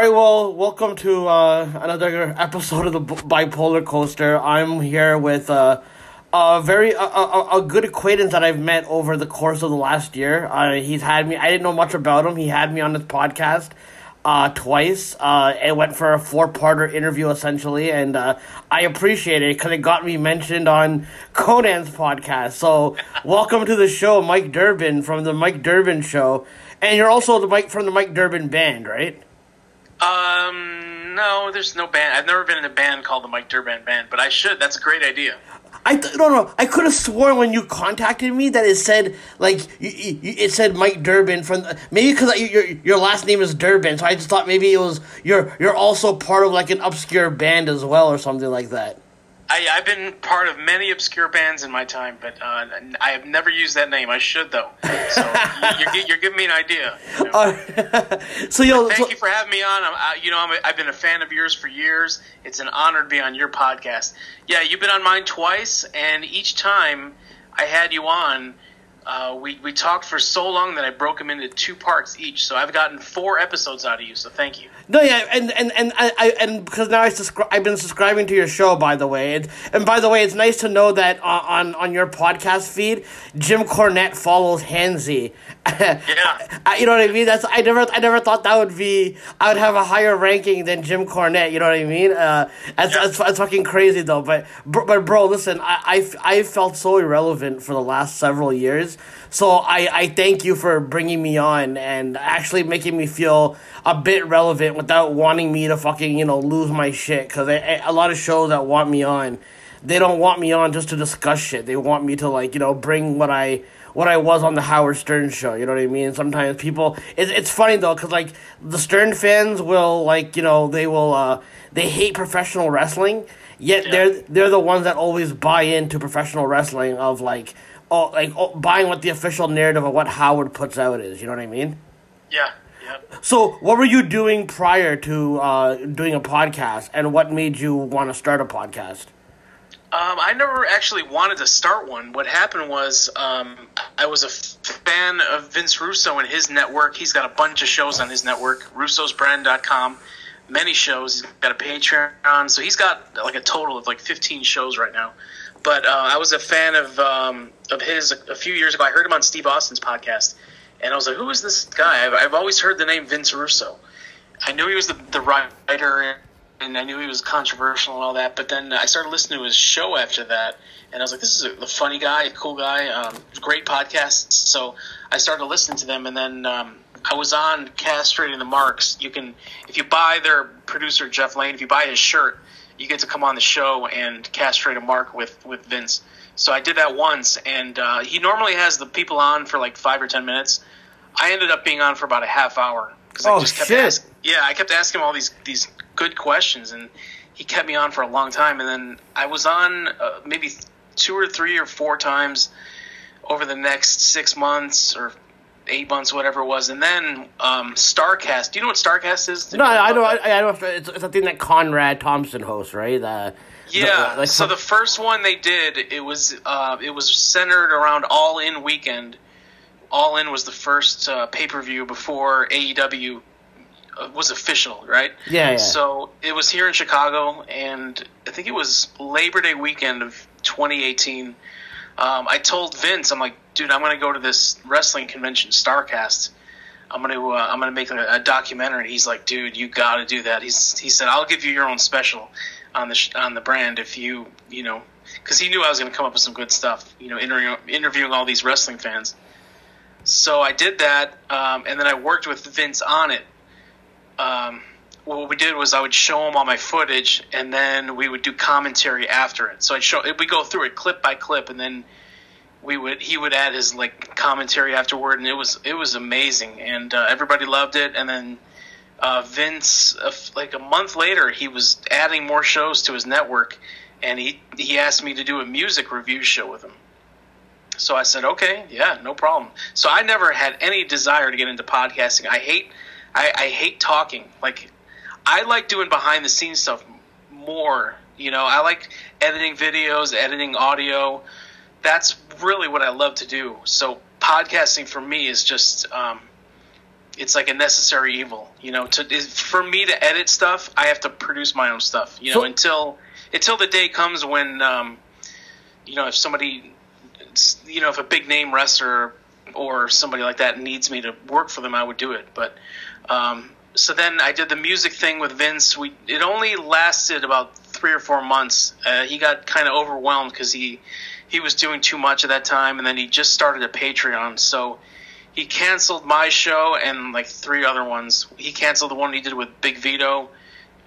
right, well, welcome to uh, another episode of the B- Bipolar Coaster. I'm here with uh, a very a, a, a good acquaintance that I've met over the course of the last year. Uh, he's had me. I didn't know much about him. He had me on his podcast uh, twice. Uh, it went for a four-parter interview essentially, and uh, I appreciate it because it got me mentioned on Konnan's podcast. So, welcome to the show, Mike Durbin from the Mike Durbin Show, and you're also the Mike from the Mike Durbin Band, right? Um, no, there's no band. I've never been in a band called the Mike Durbin Band, but I should. That's a great idea. I th- no no I could have sworn when you contacted me that it said like you, you, it said Mike Durbin from maybe because your your last name is Durbin so I just thought maybe it was you're you're also part of like an obscure band as well or something like that. I, I've been part of many obscure bands in my time, but uh, I have never used that name. I should though. So you're, you're giving me an idea. You know? Uh, so yo, Thank so, you for having me on. I'm, I, you know, I'm a, I've been a fan of yours for years. It's an honor to be on your podcast. Yeah, you've been on mine twice, and each time I had you on, uh, we we talked for so long that I broke them into two parts each. So I've gotten four episodes out of you. So thank you. No, yeah, and and and I, I and because now I subscri- I've been subscribing to your show. By the way, it, and by the way, it's nice to know that on on, on your podcast feed, Jim Cornette follows Hansy. Yeah. you know what I mean? That's I never I never thought that would be I would have a higher ranking than Jim Cornette. You know what I mean? Uh, that's, Yeah. that's that's fucking crazy though. But br- but bro, listen, I I I felt so irrelevant for the last several years. So I I thank you for bringing me on and actually making me feel a bit relevant without wanting me to fucking you know lose my shit. Because a lot of shows that want me on, they don't want me on just to discuss shit. They want me to like you know bring what I what I was on the Howard Stern show. You know what I mean? Sometimes people, it's it's funny though, cause like the Stern fans will like you know they will uh they hate professional wrestling, yet Yeah. they're they're the ones that always buy into professional wrestling of like oh like oh, buying what the official narrative of what Howard puts out is. You know what I mean? Yeah. Yep. So what were you doing prior to uh doing a podcast, and what made you want to start a podcast? Um, I never actually wanted to start one. What happened was um, I was a fan of Vince Russo and his network. He's got a bunch of shows on his network, russosbrand.com, many shows. He's got a Patreon. So he's got like a total of like 15 shows right now. But uh, I was a fan of um, of his a, few years ago. I heard him on Steve Austin's podcast. And I was like, who is this guy? I've, I've always heard the name Vince Russo. I knew he was the, the writer and I knew he was controversial and all that. But then I started listening to his show after that, and I was like, "This is a, funny guy, a cool guy, um, great podcast." So I started listening to them, and then um, I was on castrating the marks. You can, if you buy their producer Jeff Lane, if you buy his shirt, you get to come on the show and castrate a mark with with Vince. So I did that once, and uh, he normally has the people on for like five or ten minutes. I ended up being on for about a half hour because Oh, I just kept shit. asking. Yeah, I kept asking him all these these good questions, and he kept me on for a long time. And then I was on uh, maybe two or three or four times over the next six months or eight months, whatever it was. And then um, Starcast. Do you know what Starcast is? No, I, I know, I, I know. It's, it's a thing that Conrad Thompson hosts, right? Uh, Yeah. the- like so the first one they did, it was uh, it was centered around All In weekend. All In was the first uh, pay per view before AEW was official, right? Yeah, yeah. So it was here in Chicago, and I think it was Labor Day weekend of 2018. Um, I told Vince, I'm like, dude, I'm going to go to this wrestling convention, Starcast. I'm gonna uh, I'm gonna make a, a documentary. He's like, dude, you got to do that. He's he said, I'll give you your own special on the sh- on the brand if you you know because he knew I was gonna come up with some good stuff. You know, interviewing interviewing all these wrestling fans. So I did that, um, and then I worked with Vince on it. Um, what we did was I would show him all my footage, and then we would do commentary after it. So I'd show we go through it clip by clip, and then we would he would add his like commentary afterward, and it was it was amazing, and uh, everybody loved it. And then uh, Vince, uh, like a month later, he was adding more shows to his network, and he he asked me to do a music review show with him. So I said, okay, yeah, no problem. So I never had any desire to get into podcasting. I hate, I, I hate talking. Like, I like doing behind the scenes stuff more. You know, I like editing videos, editing audio. That's really what I love to do. So podcasting for me is just, um, it's like a necessary evil. You know, to for me to edit stuff, I have to produce my own stuff. You know, So- until until the day comes when, um, you know, if somebody, you know, if a big name wrestler or somebody like that needs me to work for them, I would do it. But um, so then I did the music thing with Vince. We it only lasted about three or four months. Uh, he got kind of overwhelmed because he he was doing too much at that time, and then he just started a Patreon. So he canceled my show and like three other ones. He canceled the one he did with Big Vito,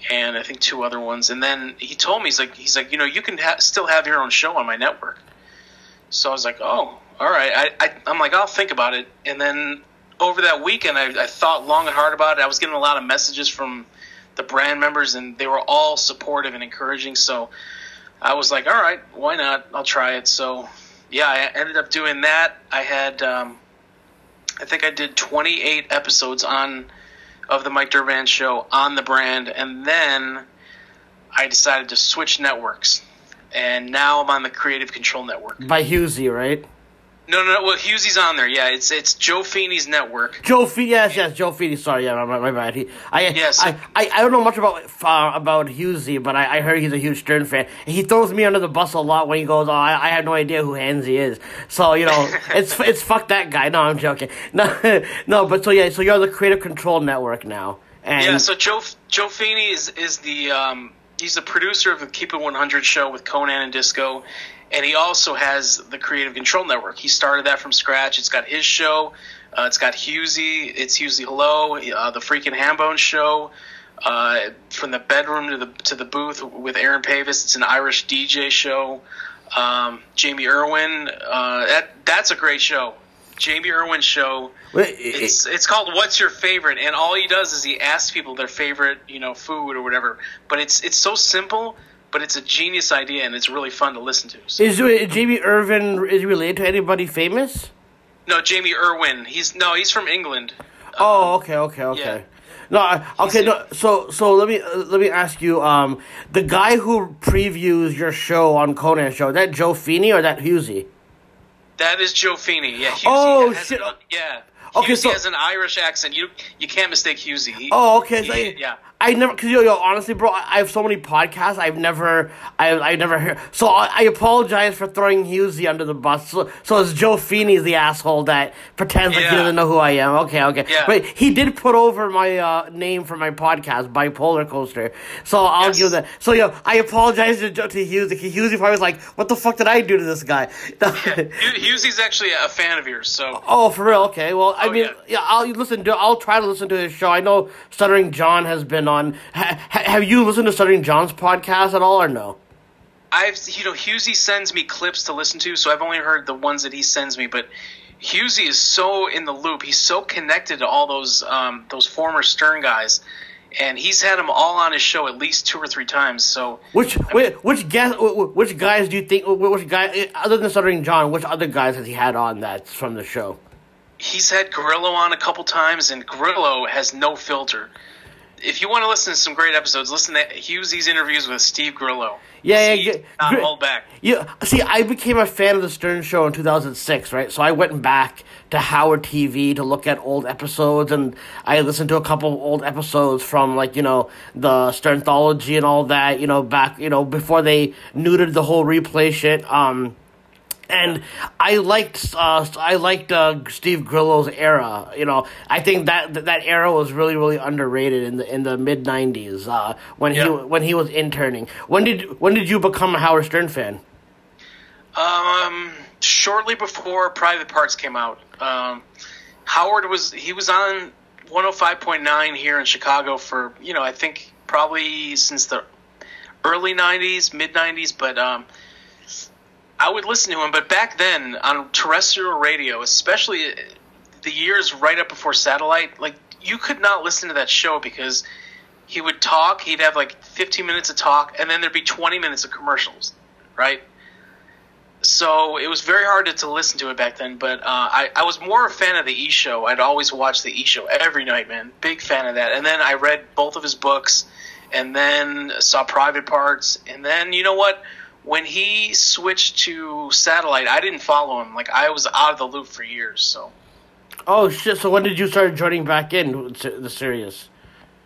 and I think two other ones. And then he told me he's like he's like you know you can ha- still have your own show on my network. So I was like, oh, all right. I, I I'm like I'll think about it. And then over that weekend, I, I thought long and hard about it. I was getting a lot of messages from the brand members, and they were all supportive and encouraging. So I was like, all right, why not? I'll try it. So yeah, I ended up doing that. I had, um, I think I did 28 episodes on of the Mike Durbin show on the brand, and then I decided to switch networks, and now I'm on the Creative Control Network. By Husey, right? No, no, no. Well, Husey's on there. Yeah, it's it's Joe Feeney's network. Joe Feeney, yes, yes, Joe Feeney. Sorry, yeah, my, my bad. He, I, Yes. I, I, I don't know much about uh, about Husey, but I, I heard he's a huge Stern fan. He throws me under the bus a lot when he goes, "Oh, I, I have no idea who Hansy is." So you know, it's it's fuck that guy. No, I'm joking. No, no, but so yeah, so you're the Creative Control Network now, and Yeah, so Joe Joe Feeney is is the um, he's the producer of the Keep It 100 show with Konnan and Disco, and he also has the Creative Control Network. He started that from scratch. It's got his show. Uh, it's got Husey. It's Husey Hello, uh, the Freaking Hambone show. Uh, from the bedroom to the to the booth with Aaron Pavis. It's an Irish DJ show. Um, Jamie Irwin. Uh, that that's a great show. Jamie Irwin's show. It's it's called What's Your Favorite, and all he does is he asks people their favorite, you know, food or whatever. But it's it's so simple, but it's a genius idea, and it's really fun to listen to. So, is Jamie Irvin is he related to anybody famous? no, Jamie Irwin. He's no, he's from England. Oh, okay, okay, okay. yeah. No, I- okay, no. So, so let me uh, let me ask you. Um, the guy who previews your show on Konnan show that Joe Feeney or that Husey? That is Joe Feeney. Yeah. Husey Oh, has shit. An, yeah. Okay, Husey so- has an Irish accent. You you can't mistake Husey. He, Oh, okay. So yeah. I never, cause yo, yo, honestly, bro, I I have so many podcasts. I've never, I, I never heard. So I, I apologize for throwing Husey under the bus. So, so it's Joe Feeney's the asshole that pretends like he doesn't know who I am. Okay, okay. Yeah. But he did put over my uh, name for my podcast, Bipolar Coaster. So I'll Yes. give that. So yo, I apologize to Joe to Husey. Husey probably was like, "What the fuck did I do to this guy?" Husey's actually a fan of yours, so Oh, for real? Okay. Well, I Oh, mean, yeah. yeah. I'll listen to. I'll try to listen to his show. I know Stuttering John has been on. Ha, ha, have you listened to Stuttering John's podcast at all, or no? I've you know Husey sends me clips to listen to, so I've only heard the ones that he sends me. But Husey is so in the loop. He's so connected to all those um, those former Stern guys, and he's had them all on his show at least two or three times. So Which which which guess which guys do you think? Which guy other than Stuttering John? Which other guys has he had on that's from the show? he's had Grillo on a couple times, and Grillo has no filter. If you want to listen to some great episodes, listen to Husey's interviews with Steve Grillo. Yeah, He's yeah, not Gri- hold back. Yeah, see, I became a fan of the Stern Show in 2006, right? So I went back to Howard TV to look at old episodes, and I listened to a couple old episodes from, like, you know, the Sternthology and all that, you know, back, you know, before they neutered the whole replay shit. Um, and I liked uh, I liked uh, Steve Grillo's era. You know, I think that that era was really really underrated in the in the mid '90s uh, when he when he was interning. When did when did you become a Howard Stern fan? Um, shortly before Private Parts came out, um, Howard was he was on 105.9 here in Chicago for you know I think probably since the early 90s, mid 90s, but um, I would listen to him. But back then on terrestrial radio, especially the years right up before satellite, like you could not listen to that show because he would talk. He'd have like 15 minutes of talk, and then there'd be 20 minutes of commercials, right? so it was very hard to, to listen to it back then. But uh, I, I was more a fan of the E Show. I'd always watch the E Show every night, man. Big fan of that. And then I read both of his books, and then saw Private Parts, and then you know what? When he switched to satellite, I didn't follow him. Like I was out of the loop for years. So Oh shit! So when did you start joining back in the series?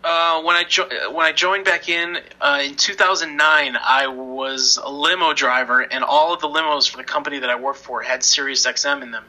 Uh, when I jo- when I joined back in uh, in 2009, I was a limo driver, and all of the limos for the company that I worked for had Sirius XM in them,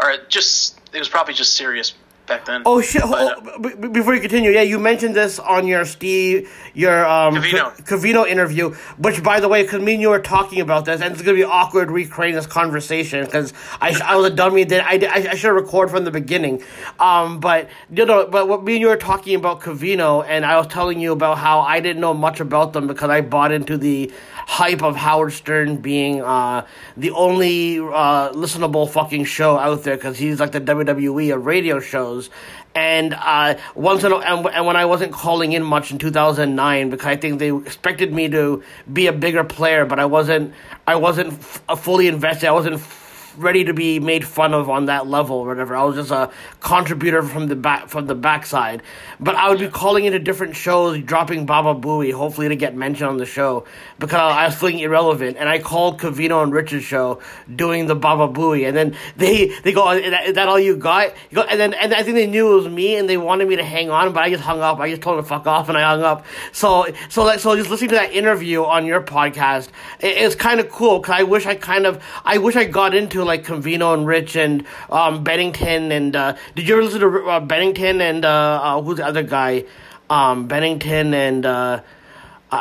or just it was probably just Sirius back then. Oh shit! But, oh, b- b- before you continue, yeah, you mentioned this on your Steve, your um Covino. C- Covino interview. Which, by the way, because me and you were talking about this, and it's gonna be awkward recreating this conversation because I, sh- I was a dummy. Did I, I, I should have recorded from the beginning. Um, but you know, but what me and you were talking about Covino, and I was telling you about how I didn't know much about them because I bought into the hype of Howard Stern being uh, the only uh, listenable fucking show out there because he's like the WWE of radio shows. And uh, once in a, and, and when I wasn't calling in much in 2009 because I think they expected me to be a bigger player, but I wasn't. I wasn't f- uh, fully invested. I wasn't. F- ready to be made fun of on that level or whatever. I was just a contributor from the back from the backside. But I would be calling into different shows, dropping Baba Booey, hopefully to get mentioned on the show because I was feeling irrelevant. And I called Covino and Richard's show doing the Baba Booey, and then they they go, "Is that, all you got?" You go, and then and I think they knew it was me, and they wanted me to hang on, but I just hung up. I just told them to fuck off, and I hung up. So so like so just listening to that interview on your podcast, it, it's kind of cool because I wish I kind of I wish I got into like Covino and Rich and um, Bennington and uh, did you ever listen to uh, Bennington and uh, uh, who's the other guy? Um, Bennington and uh,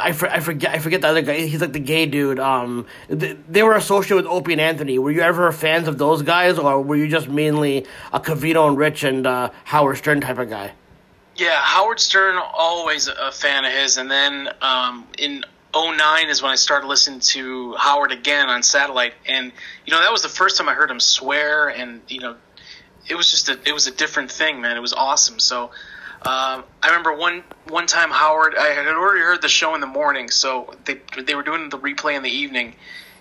I, for, I forget I forget the other guy. He's like the gay dude. Um, th- they were associated with Opie and Anthony. Were you ever fans of those guys, or were you just mainly a Covino and Rich and uh, Howard Stern type of guy? Yeah, Howard Stern, always a fan of his. And then um, in 09 is when I started listening to Howard again on satellite. And, you know, that was the first time I heard him swear. And, you know, it was just a, it was a different thing, man. It was awesome. So um, I remember one, one time Howard, I had already heard the show in the morning. So they, they were doing the replay in the evening.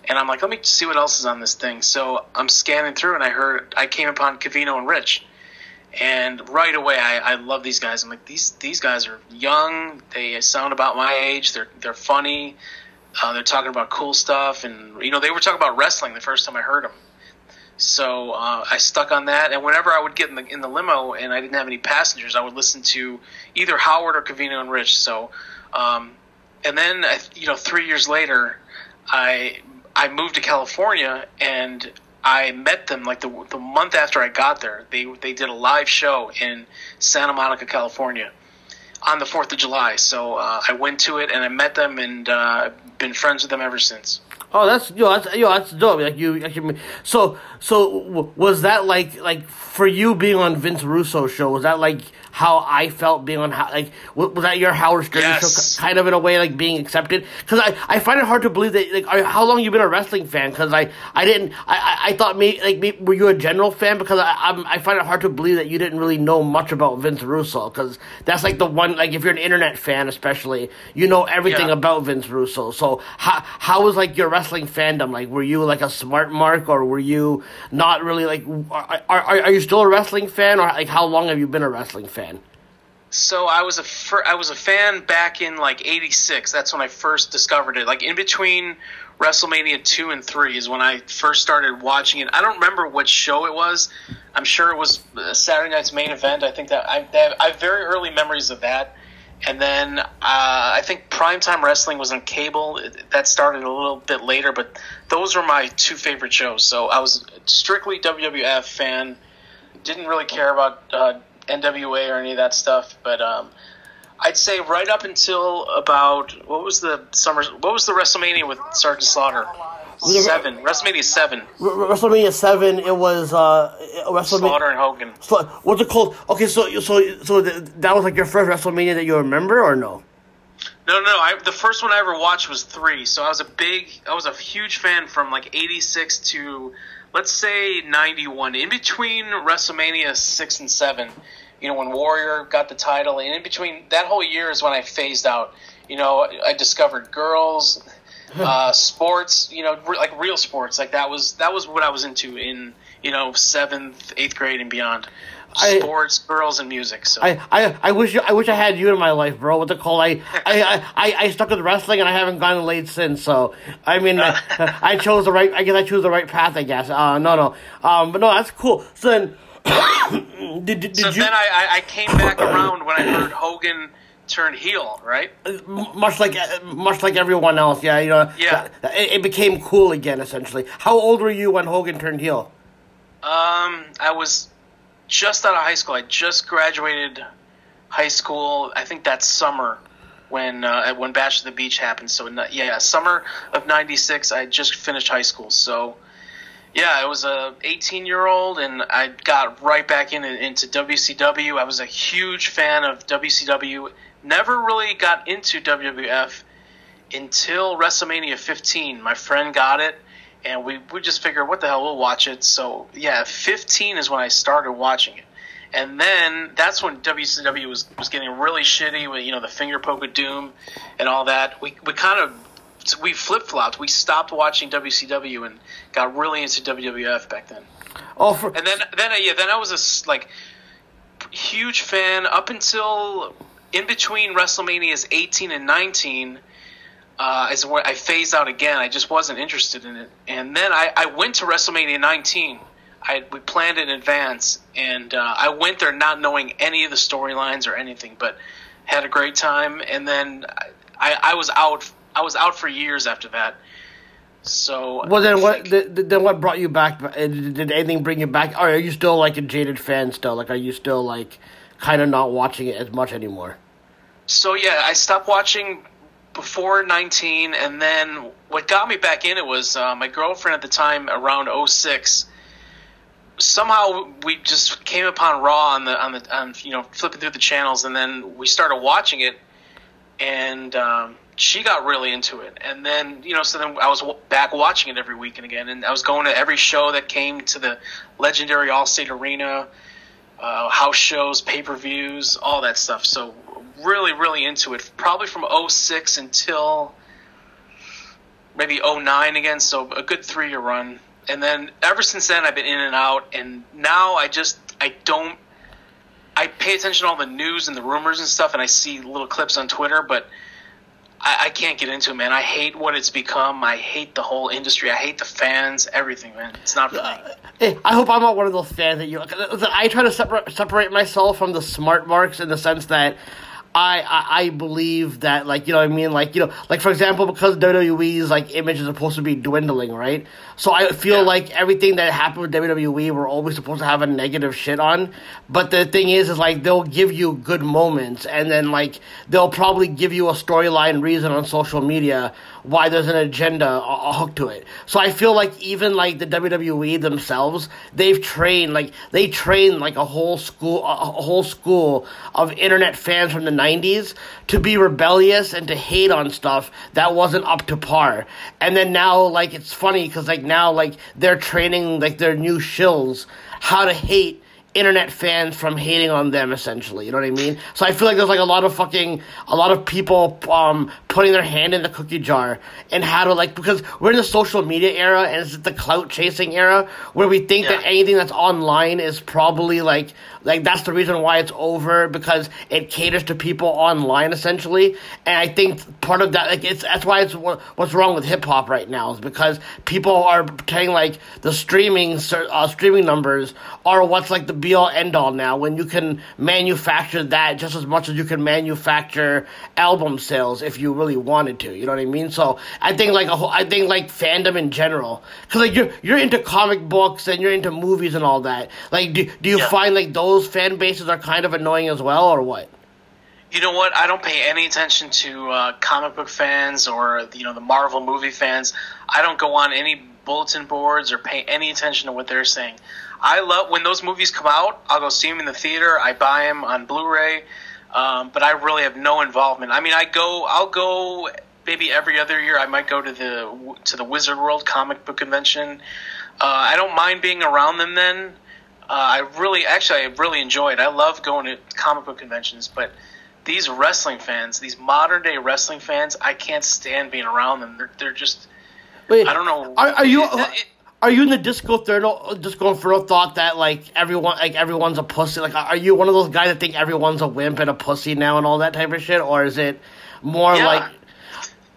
And I'm like, let me see what else is on this thing. So I'm scanning through and I heard, I came upon Covino and Rich and right away I, I love these guys. I'm like these these guys are young. They sound about my age. They're they're funny. Uh, they're talking about cool stuff, and you know they were talking about wrestling the first time I heard them. So uh, I stuck on that, and whenever I would get in the in the limo and I didn't have any passengers, I would listen to either Howard or Covino and Rich. So, um, and then you know three years later, I I moved to California and I met them like the the month after I got there. They they did a live show in Santa Monica, California, on the Fourth of July. So uh, I went to it and I met them and uh, been friends with them ever since. Oh, that's yo, that's yo, that's dope. Like you, actually, so so was that like like for you being on Vince Russo show? Was that like how I felt being on how like was that your Howard Stern Yes. show? Kind of in a way, like being accepted. Because I, I find it hard to believe that like are, how long you've been a wrestling fan? Because I I didn't I, I I thought maybe like maybe, were you a general fan? Because I I'm, I find it hard to believe that you didn't really know much about Vince Russo. Because that's like the one like if you're an internet fan especially, you know everything Yeah. about Vince Russo. So how how was like your wrestling fandom? Like were you like a smart mark or were you not really like are are, are you still a wrestling fan or like how long have you been a wrestling fan? So I was a fir- I was a fan back in like '86. That's when I first discovered it. Like in between WrestleMania two and three is when I first started watching it. I don't remember what show it was. I'm sure it was uh, Saturday Night's Main Event. I think that I, I have, I have very early memories of that. And then uh, I think Primetime Wrestling was on cable. That started a little bit later, but those were my two favorite shows. So I was strictly WWF fan. Didn't really care about uh, NWA or any of that stuff, but um, I'd say right up until about what was the summer? What was the WrestleMania with Sergeant Slaughter? Seven. WrestleMania seven. R- WrestleMania seven, it was uh, WrestleMania. Slaughter and Hogan. So, what's it called? Okay, so so so th- that was like your first WrestleMania that you remember, or no? No, no, no. I, the first one I ever watched was three. So I was a big, I was a huge fan from like '86 to let's say '91. In between WrestleMania six and seven, you know, when Warrior got the title, and in between that whole year is when I phased out. You know, I discovered girls, uh, sports. You know, like real sports. Like that was that was what I was into in you know seventh, eighth grade and beyond. I- Sports, girls, and music. So I, I, I wish you, I wish I had you in my life, bro. What's the call? I, I, I, I, I stuck with wrestling and I haven't gone late since. So I mean, I, I chose the right. I guess I chose the right path. I guess. Uh, no, no. Um, but no, that's cool. So then, Did, did, so you then I, I, I came back around when I heard Hogan turn heel, right? much like much like everyone else? Yeah, you know. Yeah. It, it became cool again, essentially. How old were you when Hogan turned heel? Um, I was just out of high school. I just graduated high school. I think that summer when uh, when Bash of the Beach happened. So yeah, summer of '96. I just finished high school. So yeah, I was a 18 year old, and I got right back in into WCW. I was a huge fan of WCW. Never really got into WWF until WrestleMania 15. My friend got it, and we we just figured, what the hell, we'll watch it. So yeah, 15 is when I started watching it, and then that's when WCW was was getting really shitty with you know the finger poke of doom and all that. We we kind of we flip flopped. We stopped watching WCW and got really into WWF back then. Oh, for, And then then uh, yeah, then I was a like huge fan up until in between WrestleManias 18 and 19. Uh, is where I phased out again. I just wasn't interested in it. And then I, I went to WrestleMania 19. I we planned in advance, and uh, I went there not knowing any of the storylines or anything, but had a great time. And then I, I was out. I was out for years after that. So well, then what? th- th- Then what brought you back? Uh, Did did anything bring you back? Or are you still like a jaded fan? Still, like, are you still like kind of not watching it as much anymore? So yeah, I stopped watching before 19, and then what got me back in it was uh, my girlfriend at the time, around 06. Somehow we just came upon Raw on the on the on you know flipping through the channels, and then we started watching it, and um, she got really into it. And then you know, so then I was back watching it every weekend again, and I was going to every show that came to the legendary Allstate Arena uh, house shows, pay per views, all that stuff. So really, really into it. Probably from 06 until maybe 09 again. So a good three year run. And then ever since then, I've been in and out. And now I just I don't. I pay attention to all the news and the rumors and stuff, and I see little clips on Twitter, but. I, I can't get into it, man. I hate what it's become. I hate the whole industry. I hate the fans. Everything, man. It's not for me. I hope I'm not one of those fans that you. I try to separate separate myself from the smart marks in the sense that I, I I believe that like you know what I mean? Like you know like for example because WWE's like image is supposed to be dwindling right so I feel Yeah. like everything that happened with WWE we're always supposed to have a negative shit on. But the thing is is like they'll give you good moments. And then like they'll probably give you a storyline reason on social media why there's an agenda a, a hook to it. So I feel like even like the WWE themselves they've trained like they trained like a whole school a, a whole school of internet fans from the 90s to be rebellious and to hate on stuff that wasn't up to par. And then now like it's funny because like now like they're training like their new shills how to hate internet fans from hating on them essentially you know what i mean? So i feel like there's like a lot of fucking a lot of people um putting their hand in the cookie jar and how to like because we're in the social media era and it's the clout chasing era where we think that anything that's online is probably like like that's the reason why it's over because it caters to people online essentially. And i think part of that like it's that's why it's what's wrong with hip hop right now is because people are pretending like the streaming uh, streaming numbers are what's like the be all end all now when you can manufacture that just as much as you can manufacture album sales if you really wanted to you know what i mean? So i think like a whole, i think like fandom in general because like you're you're into comic books and you're into movies and all that. Like do, do you Yeah. find like those fan bases are kind of annoying as well or what You know what? I don't pay any attention to uh, comic book fans or you know the Marvel movie fans. I don't go on any bulletin boards or pay any attention to what they're saying. I love when those movies come out. I'll go see them in the theater. I buy them on Blu-ray, um, but I really have no involvement. I mean, I go. I'll go maybe every other year. I might go to the to the Wizard World comic book convention. Uh, I don't mind being around them then. Uh, I really, actually, I really enjoy it. I love going to comic book conventions, but these wrestling fans, these modern day wrestling fans, I can't stand being around them. They're, they're just, Wait, I don't know. Are, are you It- it- are you in the disco third disco inferno thought that like everyone like everyone's a pussy? Like, are you one of those guys that think everyone's a wimp and a pussy now and all that type of shit, or is it more Yeah. like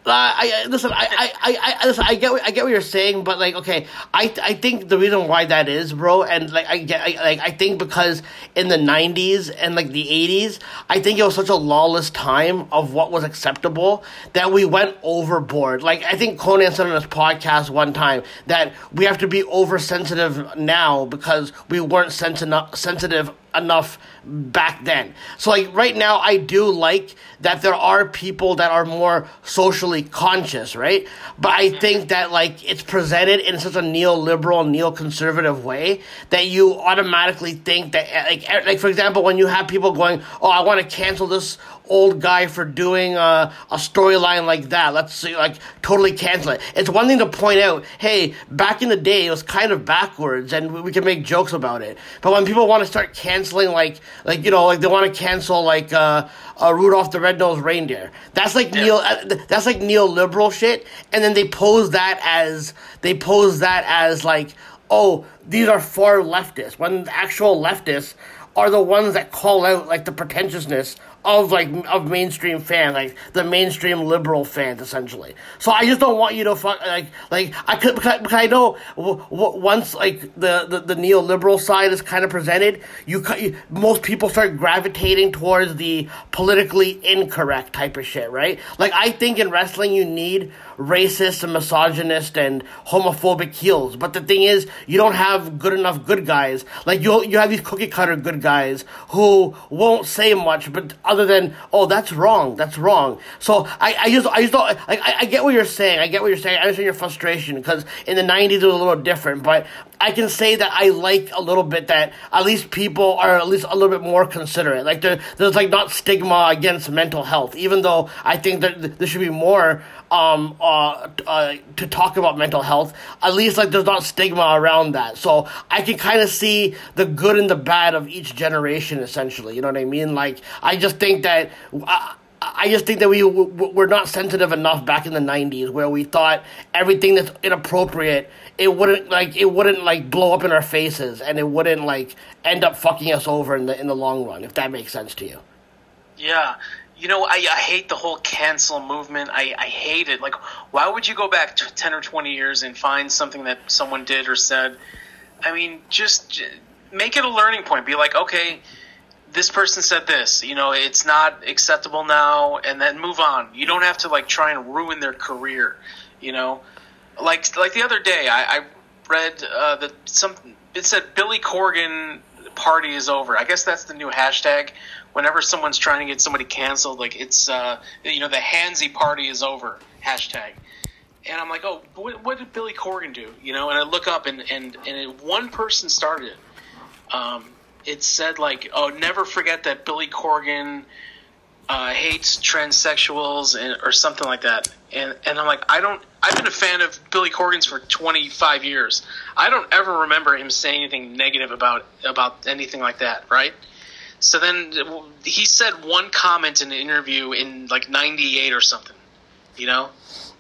Uh, I listen. I, I, I, listen. I get. What, I get what you're saying, but like, okay, I, I think the reason why that is, bro, and like, I get, I, like, I think because in the '90s and like the '80s, I think it was such a lawless time of what was acceptable that we went overboard. Like, I think Konnan said on his podcast one time that we have to be oversensitive now because we weren't sensitive sensitive enough back then. So like right now I do like that there are people that are more socially conscious, right? But I think that like it's presented in such a neoliberal, neoconservative way that you automatically think that like like for example when you have people going, "Oh, I want to cancel this old guy for doing a, a storyline like that. Let's see, like totally cancel it. It's one thing to point out, hey, back in the day it was kind of backwards, and we, we can make jokes about it. But when people want to start canceling, like like you know, like they want to cancel like uh, uh, Rudolph the Red-Nosed Reindeer, that's like yeah. neo uh, that's like neoliberal shit. And then they pose that as they pose that as like, oh, these are far leftists. When actual leftists are the ones that call out like the pretentiousness of like of mainstream fans, like the mainstream liberal fans, essentially. So I just don't want you to fuck like like I could because, because I know w- w- once like the, the the neoliberal side is kind of presented, you, you most people start gravitating towards the politically incorrect type of shit, right? Like I think in wrestling you need racist and misogynist and homophobic heels, but the thing is you don't have good enough good guys. Like you you have these cookie cutter good guys who won't say much, but other than oh that's wrong that's wrong. So i, I just i just don't I, I get what you're saying i get what you're saying i understand your frustration because in the 90s it was a little different but i can say that i like a little bit that at least people are at least a little bit more considerate. Like there, there's like not stigma against mental health even though i think that there should be more um, uh, uh, to talk about mental health. At least like there's not stigma around that. So I can kind of see the good and the bad of each generation. Essentially, you know what I mean? Like I just think that. Uh, I just think that we were not sensitive enough back in the '90s, where we thought everything that's inappropriate, it wouldn't like it wouldn't like blow up in our faces, and it wouldn't like end up fucking us over in the in the long run. If that makes sense to you. Yeah, you know, I, I hate the whole cancel movement. I, I hate it. Like, why would you go back to 10 or 20 years and find something that someone did or said? I mean, just make it a learning point. Be like, okay, this person said this. You know, it's not acceptable now, and then move on. You don't have to, like, try and ruin their career, you know? Like, like the other day, I, I read uh, that some, it said Billy Corgan party is over. I guess that's the new hashtag whenever someone's trying to get somebody canceled, like it's uh, you know the handsy party is over hashtag. And I'm like, oh, what, what, did Billy Corgan do? You know, and I look up and and and it, one person started it. Um, it said like, oh, never forget that Billy Corgan uh, hates transsexuals and, or something like that. And and I'm like, I don't. I've been a fan of Billy Corgan's for 25 years. I don't ever remember him saying anything negative about about anything like that, right? So then he said one comment in an interview in like '98 or something. You know.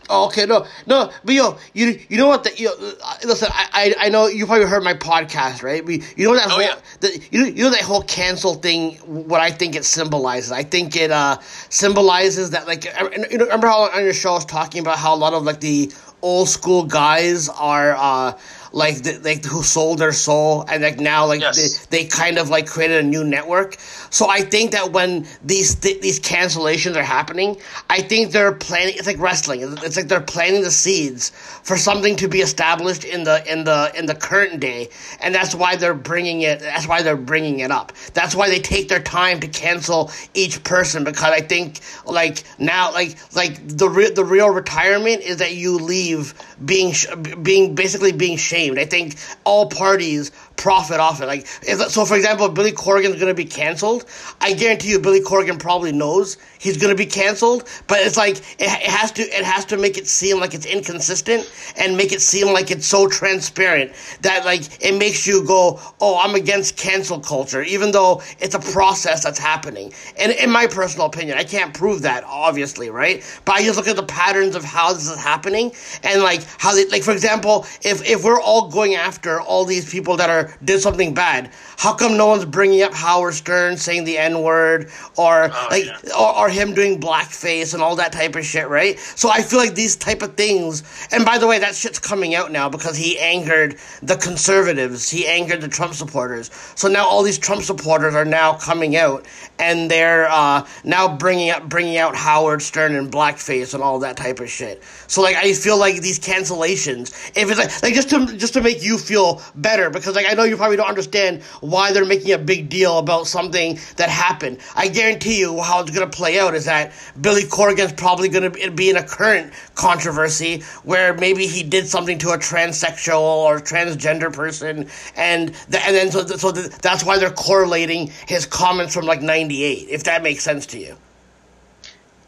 Oh, okay, no, no, but yo, you you know what? The, you know, listen, I, I I know you probably heard my podcast, right? We, you know that oh, whole yeah. the, you know, you know that whole cancel thing. What I think it symbolizes, I think it uh symbolizes that like you know remember how on your show I was talking about how a lot of like the old school guys are uh like the, like who sold their soul and like now like yes. they, they kind of like created a new network. So i think that when these th- these cancellations are happening i think they're planning it's like wrestling. It's like they're planting the seeds for something to be established in the in the in the current day. And that's why they're bringing it that's why they're bringing it up. That's why they take their time to cancel each person because i think like now like like the real the real retirement is that you leave being sh- being basically being shamed I think all parties profit off it. Like, so for example, if Billy Corgan is going to be canceled, I guarantee you Billy Corgan probably knows he's going to be canceled, but it's like, it, it has to, it has to make it seem like it's inconsistent and make it seem like it's so transparent that like, it makes you go, oh, I'm against cancel culture, even though it's a process that's happening. And in my personal opinion, I can't prove that, obviously, right? But I just look at the patterns of how this is happening and like how they, like, for example, if, if we're all going after all these people that are did something bad. How come no one's bringing up Howard Stern saying the N word or Oh, like yeah. or, or him doing blackface and all that type of shit, right? So I feel like these type of things. And by the way, that shit's coming out now because he angered the conservatives. He angered the Trump supporters. So now all these Trump supporters are now coming out and they're uh, now bringing up bringing out Howard Stern and blackface and all that type of shit. So like I feel like these cancellations, if it's like, like just to just to make you feel better, because like I know you probably don't understand why they're making a big deal about something that happened. I guarantee you how it's gonna play out is that Billy Corgan's probably gonna be- be in a current controversy where maybe he did something to a transsexual or transgender person, and the, and then so so that's why they're correlating his comments from like '98. If that makes sense to you.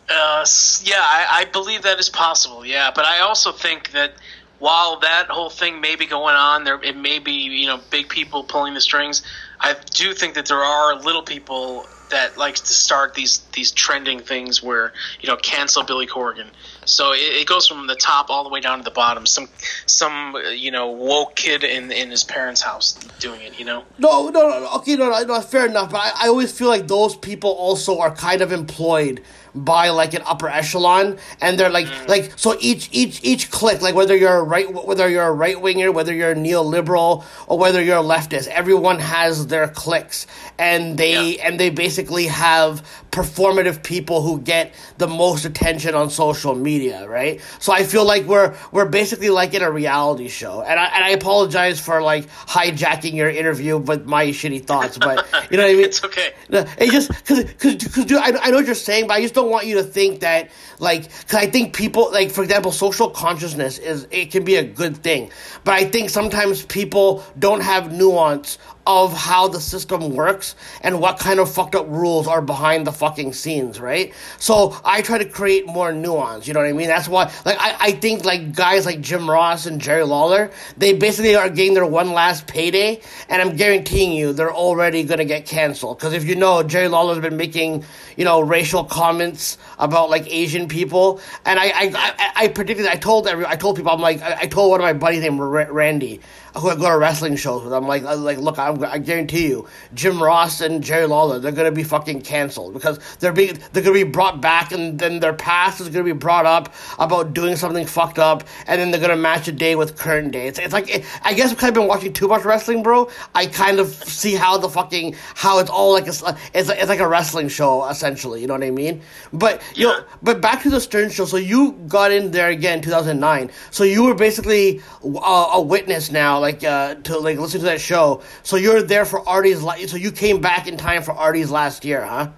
Uh, yeah, I, I believe that is possible. Yeah, but I also think that while that whole thing may be going on, there it may be you know big people pulling the strings. I do think that there are little people that likes to start these these trending things where you know cancel Billy Corgan. So it, it goes from the top all the way down to the bottom. Some some uh, you know woke kid in in his parents' house doing it. You know. No, no, no, okay, no, no, no, fair enough. But I, I always feel like those people also are kind of employed by like an upper echelon, and they're like, mm. like so each each each clique, like whether you're a right, whether you're a right winger, whether you're a neoliberal, or whether you're a leftist, everyone has their cliques, and they Yeah. and they basically have performative people who get the most attention on social media, right? So I feel like we're we're basically like in a reality show, and I and I apologize for like hijacking your interview with my shitty thoughts, but you know what I mean. It's okay. It just because, because, because, dude, I, I know what you're saying, but I just don't want you to think that, like, because I think people, like, for example, social consciousness is, it can be a good thing. But I think sometimes people don't have nuance of how the system works and what kind of fucked up rules are behind the fucking scenes, right? So I try to create more nuance, you know what I mean? That's why, like, I, I think, like, guys like Jim Ross and Jerry Lawler, they basically are getting their one last payday, and I'm guaranteeing you they're already gonna get canceled. Because if you know, Jerry Lawler's been making, you know, racial comments about, like, Asian people, and I, I, I, I predicted, I told every, I told people, I'm like, I, I told one of my buddies named Randy, who go to wrestling shows with. I'm like, I, like, look, I'm, I guarantee you, Jim Ross and Jerry Lawler, they're gonna be fucking canceled because they're being, they're gonna be brought back, and then their past is gonna be brought up about doing something fucked up, and then they're gonna match a day with current day. It's, it's like, I guess because I've been watching too much wrestling, bro. I kind of see how the fucking how it's all like a, it's, it's like a wrestling show essentially. You know what I mean? But you know, but back to the Stern show. So you got in there again, two thousand nine. So you were basically a, a witness now, like uh, to like listen to that show. So you're there for Artie's. la- So you came back in time for Artie's last year, huh?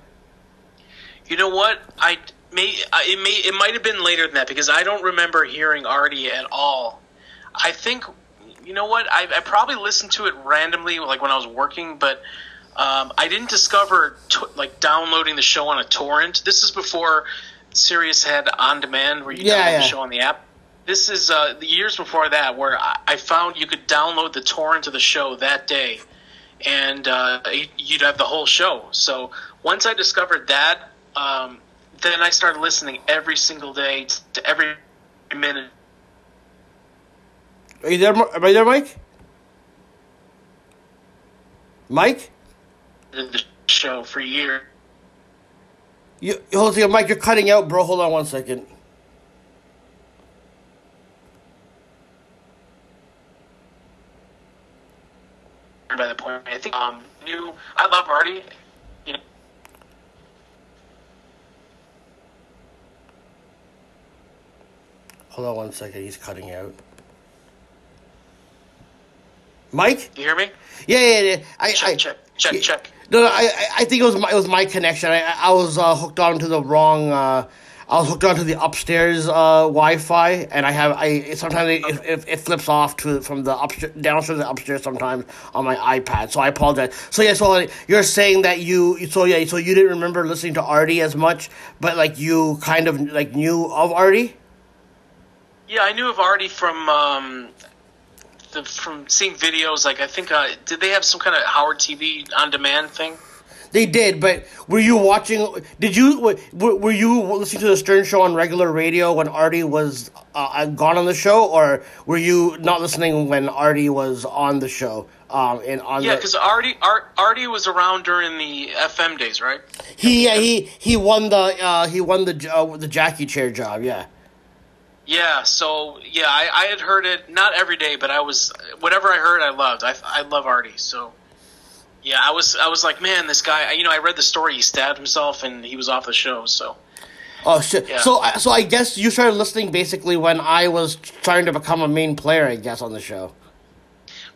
You know what? I may it may it might have been later than that because I don't remember hearing Artie at all. I think you know what? I, I probably listened to it randomly, like when I was working, but um, I didn't discover t- like downloading the show on a torrent. This is before Sirius had on demand, where you Yeah, download yeah. the show on the app. This is uh, the years before that, where I, I found you could download the torrent of the show that day, and uh, you'd have the whole show. So once I discovered that, um, then I started listening every single day to every minute Are you there? Are you there, Mike? Mike? the show for years. You hold on Mike. You're cutting out, bro. Hold on one second. By the point, I think um, new. I love. You know, Hold on one second. He's cutting out. Mike? you hear me? Yeah, yeah, yeah. I, Check, I, check, check, yeah. check. No, no, I, I- I think it was my, it was my connection. I, I was uh, hooked onto the wrong. Uh, I was hooked onto the upstairs uh, Wi-Fi, and I have I sometimes it, it, it flips off to from the upstairs downstairs to upstairs sometimes on my iPad. So I apologize. So yeah, so you're saying that you so yeah, so you didn't remember listening to Artie as much, but like you kind of like knew of Artie. Yeah, I knew of Artie from um, the, from seeing videos. Like I think uh, did they have some kind of Howard TV on demand thing? They did, but were you watching? Did you were, were you listening to the Stern Show on regular radio when Artie was uh, gone on the show, or were you not listening when Artie was on the show Um, in on Yeah, because Artie Art, Artie was around during the FM days, right? he yeah he he won the uh, he won the uh, the Jackie chair job. Yeah. Yeah, so yeah, I, I had heard it not every day, but I was whatever I heard, I loved. I I love Artie, so yeah, I was I was like, man, this guy. You know, I read the story. He stabbed himself, and he was off the show. So Oh shit! Yeah. So so I guess you started listening basically when I was trying to become a main player. I guess on the show.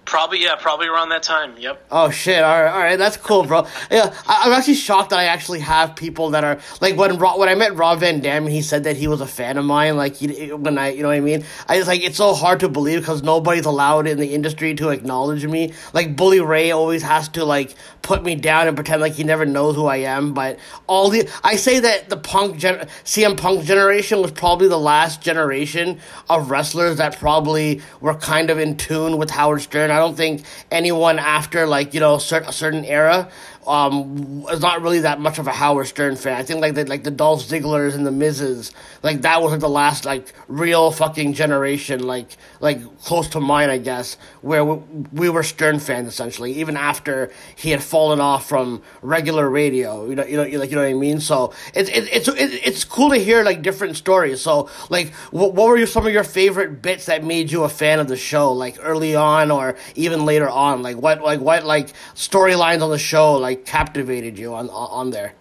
Probably yeah, probably around that time. Yep. Oh shit! All right, all right, that's cool, bro. Yeah, I, I'm actually shocked that I actually have people that are like when when I met Rob Van Dam and he said that he was a fan of mine. Like he, when I, you know what I mean? I just like it's so hard to believe because nobody's allowed in the industry to acknowledge me. Like Bully Ray always has to like put me down and pretend like he never knows who I am. But all the I say that the punk gen- CM Punk generation was probably the last generation of wrestlers that probably were kind of in tune with Howard Stern. I don't think anyone after like you know a certain era um was not really that much of a Howard Stern fan. I think like the like the Dolph Zigglers and the Mizes, like that was like the last like real fucking generation, like like close to mine, I guess, where we, we were Stern fans essentially, even after he had fallen off from regular radio. You know, you know, like you know what I mean. So it's it, it's it, it's cool to hear like different stories. So like, what, what were your, some of your favorite bits that made you a fan of the show, like early on or even later on? Like what like what like storylines on the show like captivated you on on there?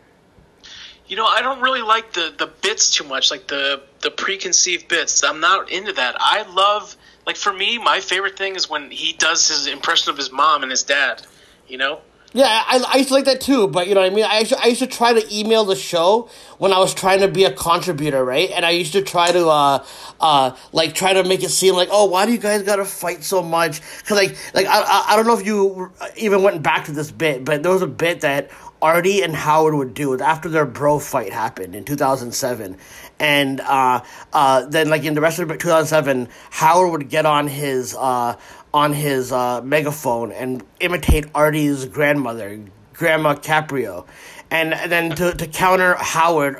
You know, I don't really like the the bits too much, like the the preconceived bits. I'm not into that. I love like for me, my favorite thing is when he does his impression of his mom and his dad. You know. Yeah, I, I used to like that too, but you know what I mean? I used, to, I used to try to email the show when I was trying to be a contributor, right? And I used to try to, uh, uh, like, try to make it seem like, oh, why do you guys gotta fight so much? Cause, like, like I, I, I don't know if you even went back to this bit, but there was a bit that Artie and Howard would do after their bro fight happened in 2007. And uh, uh, then, like, in the rest of 2007, Howard would get on his. Uh, on his uh, megaphone and imitate Artie's grandmother, Grandma Caprio. And, and then to, to counter Howard,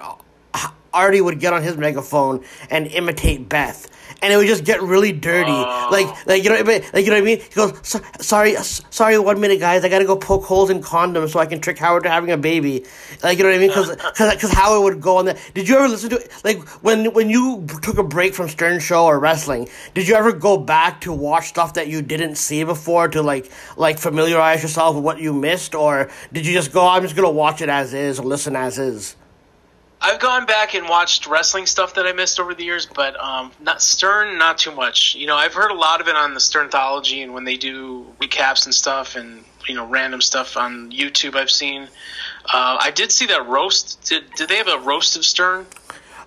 Artie would get on his megaphone and imitate Beth. And it would just get really dirty, Oh. like, like you know, like you know what I mean. He goes, "Sorry, sorry, one minute, guys. I gotta go poke holes in condoms so I can trick Howard to having a baby." Like you know what I mean? Because because Howard would go on that. Did you ever listen to it? Like when when you took a break from Stern Show or wrestling, did you ever go back to watch stuff that you didn't see before to like like familiarize yourself with what you missed, or did you just go, "I'm just gonna watch it as is or listen as is"? I've gone back and watched wrestling stuff that I missed over the years, but um, not Stern, not too much. You know, I've heard a lot of it on the Sternthology and when they do recaps and stuff, and you know, random stuff on YouTube. I've seen. Uh, I did see that roast. Did did they have a roast of Stern?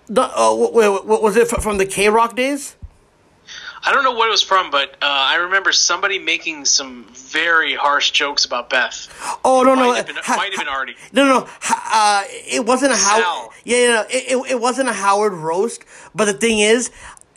The, uh, what, was it from the K Rock days? I don't know what it was from, but uh, I remember somebody making some very harsh jokes about Beth. Oh no no, Might have been, ha- might have been Artie. No, no, ha- uh, it wasn't a Howard. Yeah, yeah, no, it, it, it wasn't a Howard roast. But the thing is,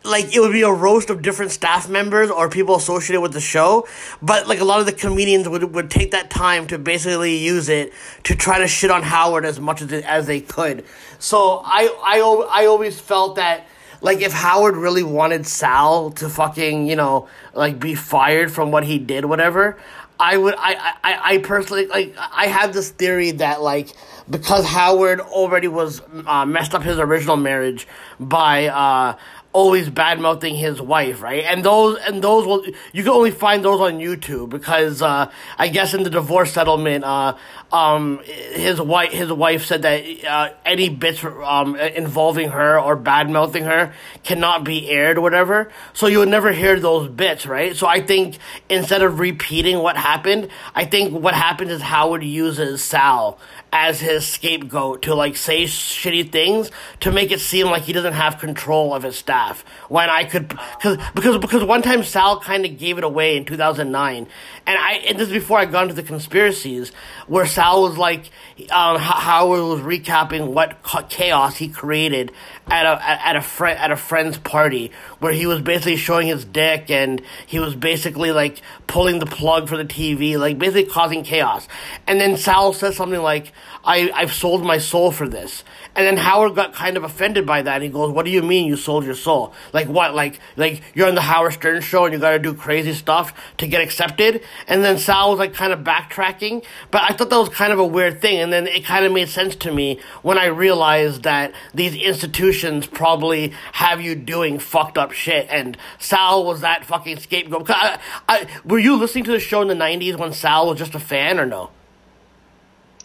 like, it would be a roast of different staff members or people associated with the show. But like a lot of the comedians would would take that time to basically use it to try to shit on Howard as much as as they could. So I I I always felt that. Like if Howard really wanted Sal to fucking you know like be fired from what he did whatever, I would I, I, I personally like I have this theory that like because Howard already was uh, messed up his original marriage by uh, always bad mouthing his wife, right? And those and those will you can only find those on YouTube because uh, I guess in the divorce settlement, uh, um, his wife his wife said that uh, any bits um, involving her or bad mouthing her cannot be aired or whatever. So you would never hear those bits, right? So I think instead of repeating what happened, I think what happens is Howard uses Sal as his scapegoat to like say shitty things to make it seem like he doesn't have control of his staff. When I could, cause, because because one time Sal kind of gave it away in 2009, and I and this is before I got into the conspiracies, where Sal was like, um, H- Howard was recapping what chaos he created at a at a friend at a friend's party where he was basically showing his dick and he was basically like pulling the plug for the TV, like basically causing chaos. And then Sal says something like, "I I've sold my soul for this." And then Howard got kind of offended by that. He goes, "What do you mean you sold your soul? Like what? Like like you're on the Howard Stern show and you got to do crazy stuff to get accepted?" And then Sal was like kind of backtracking, but I thought that was kind of a weird thing. And then it kind of made sense to me when I realized that these institutions probably have you doing fucked up shit, and Sal was that fucking scapegoat. I, I, were you listening to the show in the '90s when Sal was just a fan, or no?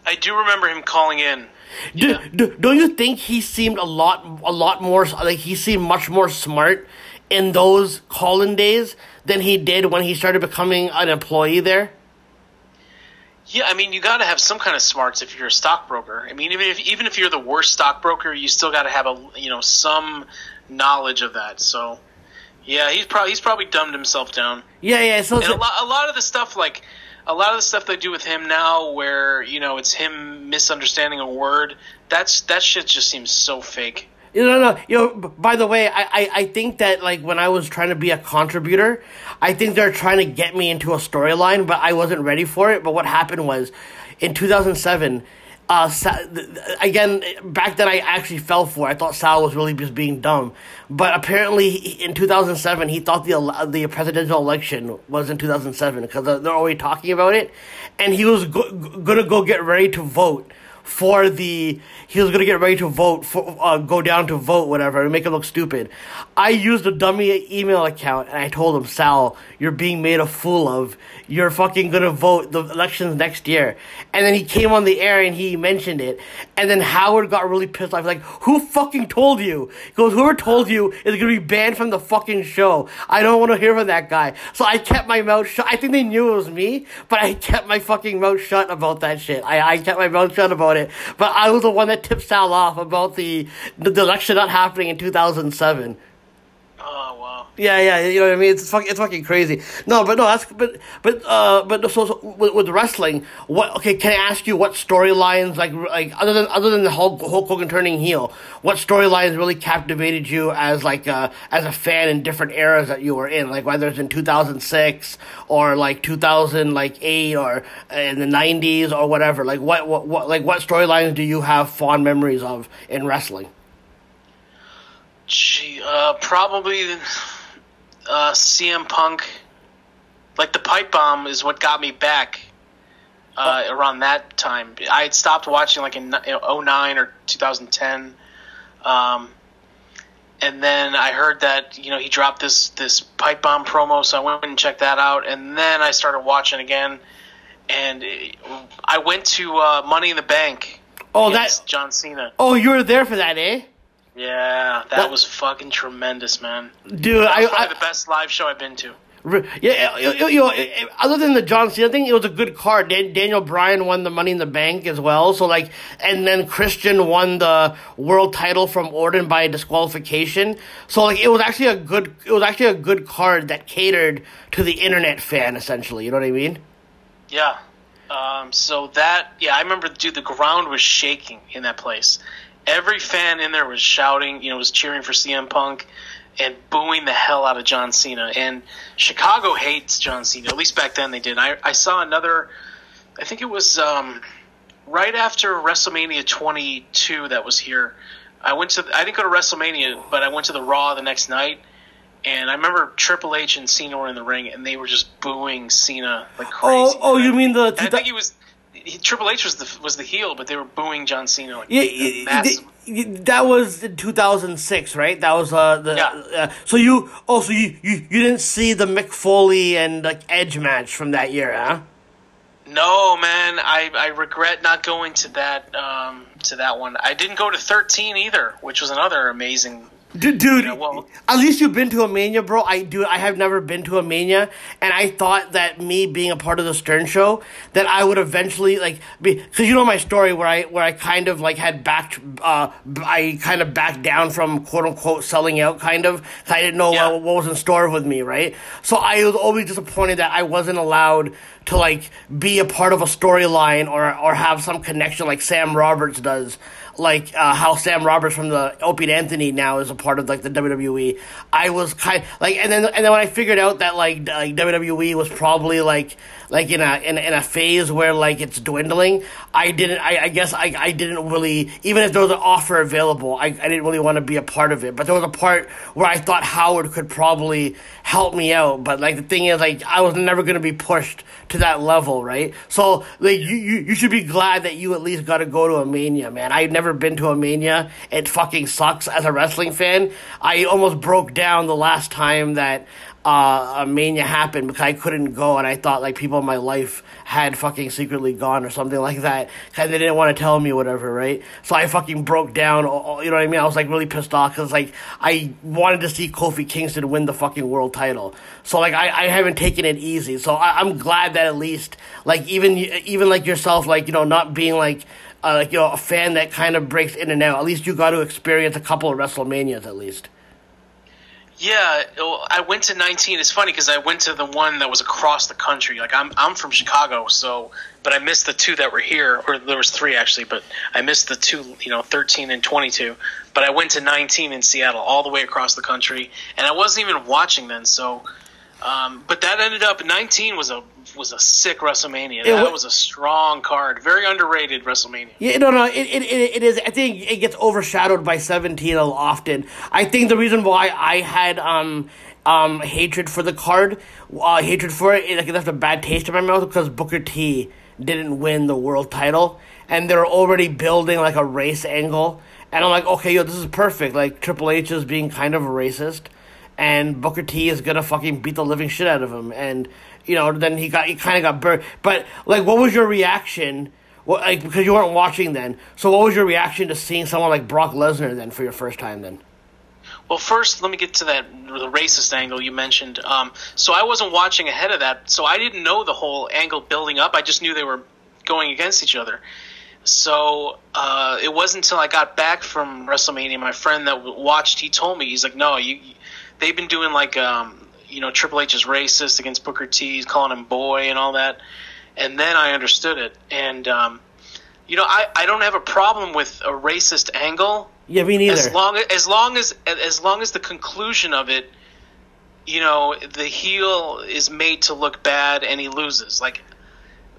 I do remember him calling in. Do, Yeah. do, don't you think he seemed a lot a lot more like he seemed much more smart in those call-in days than he did when he started becoming an employee there? Yeah, I mean, you got to have some kind of smarts if you're a stockbroker. I mean, even if even if you're the worst stockbroker, you still got to have a you know some knowledge of that. So, yeah, he's probably he's probably dumbed himself down. Yeah, yeah. So, And a lot, a lot of the stuff, like a lot of the stuff they do with him now, where you know it's him misunderstanding a word. That's that shit just seems so fake. You know, no, you know. By the way, I, I, I think that like when I was trying to be a contributor, I think they're trying to get me into a storyline, but I wasn't ready for it. But what happened was, in two thousand seven, uh, again back then I actually fell for. it. I thought Sal was really just being dumb, but apparently he- in two thousand seven he thought the the presidential election was in two thousand seven because they're already talking about it, and he was go- go- gonna go get ready to vote for the he was gonna get ready to vote for uh, go down to vote whatever and make it look stupid. I used a dummy email account and I told him Sal, you're being made a fool of. You're fucking gonna vote the elections next year. And then he came on the air and he mentioned it. And then Howard got really pissed off. Like, who fucking told you? He goes, whoever told you is gonna be banned from the fucking show. I don't want to hear from that guy. So I kept my mouth shut. I think they knew it was me, but I kept my fucking mouth shut about that shit. I, I kept my mouth shut about it. But I was the one that tipped Sal off about the, the election not happening in 2007. Oh wow. Yeah, yeah, you know what I mean. It's fucking, it's fucking crazy. No, but no, that's but but uh, but so, so with, with wrestling, what? Okay, can I ask you what storylines like like other than other than the Hulk, Hulk Hogan turning heel, what storylines really captivated you as like uh, as a fan in different eras that you were in, like whether it's in two thousand six or like two thousand like eight or in the nineties or whatever. Like what what what like what storylines do you have fond memories of in wrestling? Gee, uh, probably uh, CM Punk. Like the pipe bomb is what got me back uh, around that time. I had stopped watching like in 09 or 2010. Um, and then I heard that you know he dropped this this pipe bomb promo, so I went and checked that out. And then I started watching again, and it- I went to uh, Money in the Bank. Oh, against that- John Cena. Oh, you were there for that, eh? Yeah, that That- was fucking tremendous, man. Dude, I, I the best live show I've been to. Yeah, you, you, you know, eh, eh, other than the John Cena thing, it was a good card. Dan- Daniel Bryan won the Money in the Bank as well. So like, and then Christian won the world title from Orton by disqualification. So like, it was actually a good, it was actually a good card that catered to the internet fan essentially. You know what I mean? Yeah. Um, so that, yeah, I remember, dude, the ground was shaking in that place. Every fan in there was shouting, you know, was cheering for CM Punk and booing the hell out of John Cena. And Chicago hates John Cena. At least back then they did. I, I saw another, I think it was um, right after WrestleMania 22 that was here. I went to, I didn't go to WrestleMania, but I went to the Raw the next night. And I remember Triple H and Cena were in the ring, and they were just booing Cena like crazy. Oh, oh, you mean the And I think he was he, Triple H was the was the heel, but they were booing John Cena. Like, Yeah, a yeah, massive- yeah, that was in 2006, right? That was uh the Yeah. uh, so you oh so you, you you didn't see the Mick Foley and like Edge match from that year, huh? no, man, I, I regret not going to that um, to that one. I didn't go to thirteen either, which was another amazing. Dude, dude Yeah, well- at least you've been to a mania, bro. I do. I have never been to a mania, and I thought that me being a part of the Stern Show, that I would eventually like be because you know my story where I where I kind of like had backed, uh, I kind of backed down from quote unquote selling out, kind of I didn't know Yeah. what, what was in store with me, right? So I was always disappointed that I wasn't allowed to like be a part of a storyline or or have some connection like Sam Roberts does like uh, how Sam Roberts from the Opie and Anthony now is a part of like the WWE. I was kind like, and then and then when I figured out that like like WWE was probably like like in a in, in a phase where like it's dwindling, I didn't. I, I guess I, I didn't really even if there was an offer available, I, I didn't really want to be a part of it. But there was a part where I thought Howard could probably help me out. But like the thing is, like I was never to be pushed to that level, right? So like you, you you should be glad that you at least got to go to a mania, man. I've never been to a mania. It fucking sucks as a wrestling fan. I almost broke down the last time that uh, a mania happened because I couldn't go and I thought like people in my life had fucking secretly gone or something like that and they didn't want to tell me whatever, right? So I fucking broke down, you know what I mean? I was like really pissed off because like I wanted to see Kofi Kingston win the fucking world title. So like I, I haven't taken it easy. So I, I'm glad that at least like even even like yourself like you know not being like uh, like you know a fan that kind of breaks in and out. At least you got to experience a couple of WrestleManias at least. Yeah, I went to 19. It's funny because I went to the one that was across the country. Like I'm I'm from Chicago, so but I missed the two that were here, or there was three actually, but I missed the two, you know, 13 and 22. But I went to 19 in Seattle, all the way across the country, and I wasn't even watching then. So, um, but that ended up 19 was a was a sick WrestleMania. That was a strong card, very underrated WrestleMania. Yeah, no, no, it, it, it is. I think it gets overshadowed by 17 often. I think the reason why I had um um hatred for the card, uh, hatred for it, like it left a bad taste in my mouth because Booker T didn't win the world title, and they're already building like a race angle, and I'm like, okay, yo, this is perfect. Like Triple H is being kind of a racist and Booker T is gonna fucking beat the living shit out of him, and you know, then he got he kind of got burned. But like, what was your reaction? What like because you weren't watching then? So what was your reaction to seeing someone like Brock Lesnar then for your first time then? Well, first, let me get to that the racist angle you mentioned. Um, so I wasn't watching ahead of that, so I didn't know the whole angle building up. I just knew they were going against each other. So uh, it wasn't until I got back from WrestleMania, my friend that watched, he told me, he's like, "No, you, they've been doing like um, you know Triple H is racist against Booker T, he's calling him boy and all that, and then I understood it. And um, you know, I, I don't have a problem with a racist angle. Yeah, me neither. As long as long as as long as the conclusion of it, you know, the heel is made to look bad and he loses. Like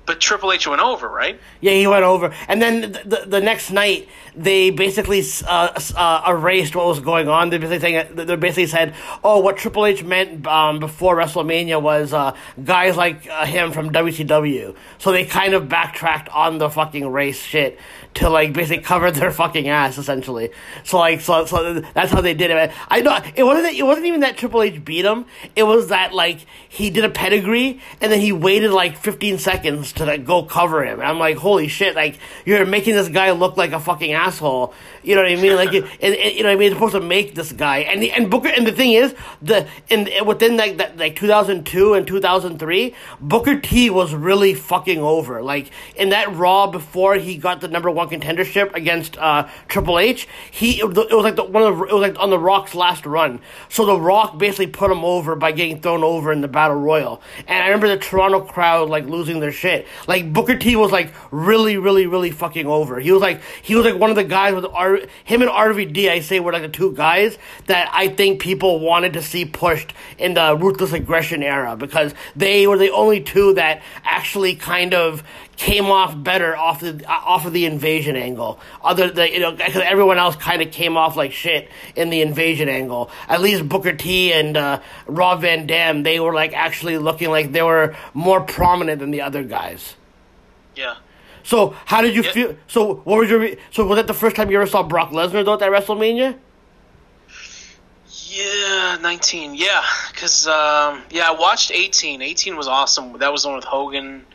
but Triple H went over, right? Yeah, he went over, and then the the, the next night they basically uh, uh, erased what was going on. They basically saying they basically said, "Oh, what Triple H meant um, before WrestleMania was uh, guys like uh, him from WCW." So they kind of backtracked on the fucking race shit to like basically cover their fucking ass essentially. So like so so that's how they did it. I know it wasn't it wasn't even that Triple H beat him. It was that like he did a pedigree and then he waited like 15 seconds to like go cover him. And I'm like, holy shit! Like you're making this guy look like a fucking asshole. You know what I mean? Like, it, it, you know what I mean? It's supposed to make this guy and the, and Booker. And the thing is, the and within like that like 2002 and 2003, Booker T was really fucking over. Like in that Raw before he got the number one contendership against uh, Triple H, he it was, like the one of it was like on the Rock's last run. So the Rock basically put him over by getting thrown over in the Battle Royal. And I remember the Toronto crowd like losing their shit. Like Booker T was like really, really, really fucking over. He was like he was like one of the guys with R- him and RVD. I say were like the two guys that I think people wanted to see pushed in the ruthless aggression era because they were the only two that actually kind of came off better off the off of the invasion angle. Other than you know, because everyone else kind of came off like shit in the invasion angle. At least Booker T and uh, Rob Van Dam, they were like actually looking like they were more prominent than the other guys. Yeah. So how did you feel? So what was your? So was that the first time you ever saw Brock Lesnar though at that WrestleMania? Yeah, 19. Yeah, because um, yeah, I watched 18. 18 was awesome. That was the one with Hogan.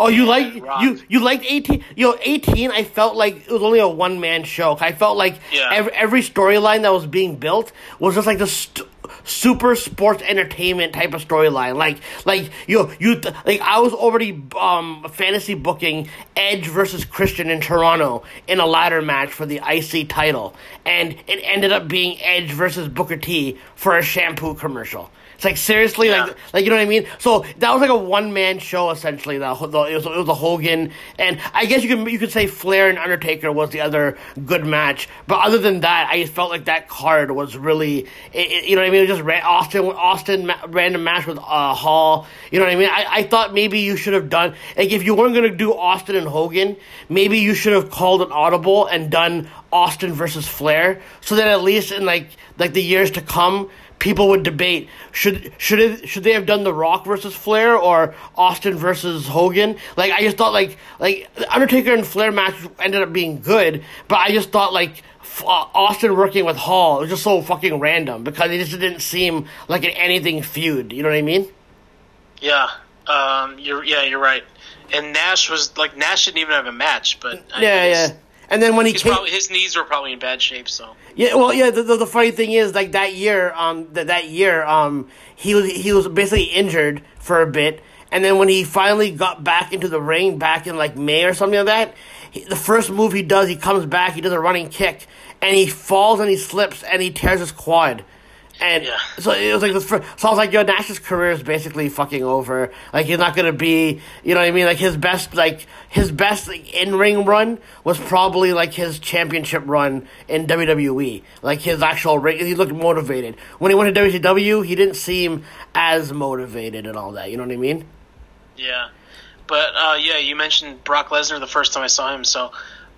Oh, you like you you liked eighteen? You know, eighteen. I felt like it was only a one man show. I felt like yeah. every every storyline that was being built was just like the st- super sports entertainment type of storyline. Like like you you like I was already um fantasy booking Edge versus Christian in Toronto in a ladder match for the IC title, and it ended up being Edge versus Booker T for a shampoo commercial. It's like seriously, Yeah. like like you know what I mean. So that was like a one man show essentially. The, the it was it was a Hogan, and I guess you could you could say Flair and Undertaker was the other good match. But other than that, I just felt like that card was really, it, it- you know what I mean. It was just ra- Austin Austin ma- random match with uh, Hall. You know what I mean. I, I thought maybe you should have done like if you weren't gonna do Austin and Hogan, maybe you should have called an audible and done Austin versus Flair, so that at least in like like the years to come people would debate should should it should they have done the Rock versus Flair or Austin versus Hogan? Like I just thought like like the Undertaker and Flair match ended up being good, but I just thought like f- uh, Austin working with Hall was just so fucking random because it just didn't seem like an anything feud. You know what I mean? Yeah, um, you're yeah, you're right. And Nash was like Nash didn't even have a match, but I Yeah, guess yeah. And then when he He's came, probably, his knees were probably in bad shape, so Yeah, well, yeah. The, the, the funny thing is, like that year, um, that that year, um, he was he was basically injured for a bit, and then when he finally got back into the ring, back in like May or something like that, he, the first move he does, he comes back, he does a running kick, and he falls and he slips and he tears his quad. And Yeah. so it was like So I was like, "Yo, Nash's career is basically fucking over. Like he's not gonna be, you know what I mean? Like his best, like his best like, in ring run was probably like his championship run in WWE. Like his actual ring, he looked motivated. When he went to WCW, he didn't seem as motivated and all that. You know what I mean? yeah. But uh, yeah, you mentioned Brock Lesnar the first time I saw him, so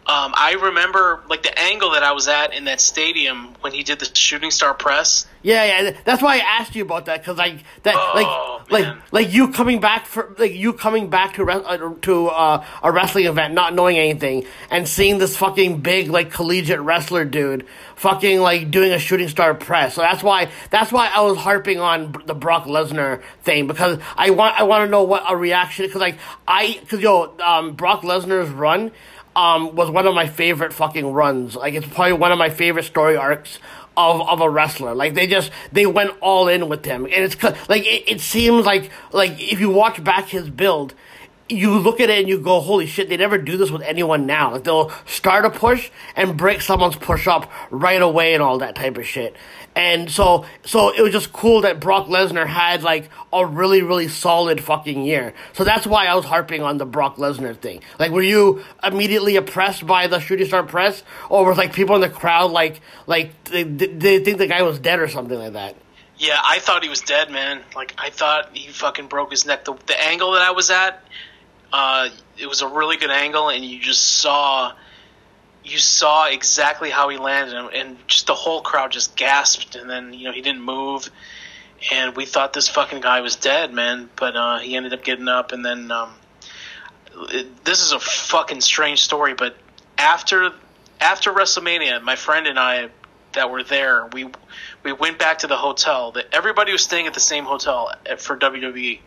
um, I remember like the angle that I was at in that stadium when he did the shooting star press. Yeah, yeah. That's why I asked you about that because like that, Oh, like, man. like, like you coming back for like you coming back to uh, to uh, a wrestling event, not knowing anything, and seeing this fucking big like collegiate wrestler dude, fucking like doing a shooting star press. So that's why that's why I was harping on the Brock Lesnar thing because I want I want to know what a reaction because like I because yo um, Brock Lesnar's run um, was one of my favorite fucking runs. Like it's probably one of my favorite story arcs of, of a wrestler. Like they just they went all in with him, and it's like it, it seems like like if you watch back his build. You look at it and you go, "Holy shit!" They never do this with anyone now. Like they'll start a push and break someone's push up right away and all that type of shit. And so, so it was just cool that Brock Lesnar had like a really, really solid fucking year. So that's why I was harping on the Brock Lesnar thing. Like, were you immediately oppressed by the shooting star press, or was like people in the crowd like, like they, they think the guy was dead or something like that? Yeah, I thought he was dead, man. Like I thought he fucking broke his neck. The, the angle that I was at, uh, it was a really good angle, and you just saw, you saw exactly how he landed, and, and just the whole crowd just gasped, and then you know he didn't move, and we thought this fucking guy was dead, man. But uh, he ended up getting up, and then um, it, this is a fucking strange story, but after after WrestleMania, my friend and I that were there, we we went back to the hotel. That everybody was staying at the same hotel at, for WWE,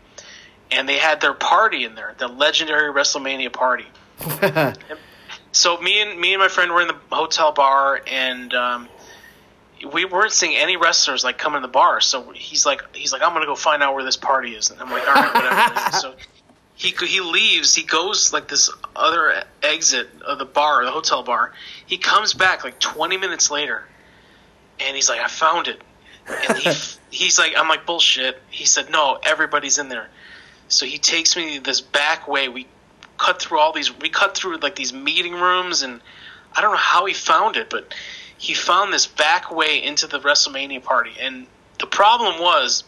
and they had their party in there, the legendary WrestleMania party. so me and me and my friend were in the hotel bar, and um, we weren't seeing any wrestlers like come in the bar. So he's like, he's like, I'm gonna go find out where this party is. And I'm like, all right, whatever. so he he leaves. He goes like this other exit of the bar, the hotel bar. He comes back like 20 minutes later, and he's like, I found it. And he he's like, I'm like bullshit. He said, no, everybody's in there. So he takes me this back way. We cut through all these. We cut through like these meeting rooms, and I don't know how he found it, but he found this back way into the WrestleMania party. And the problem was,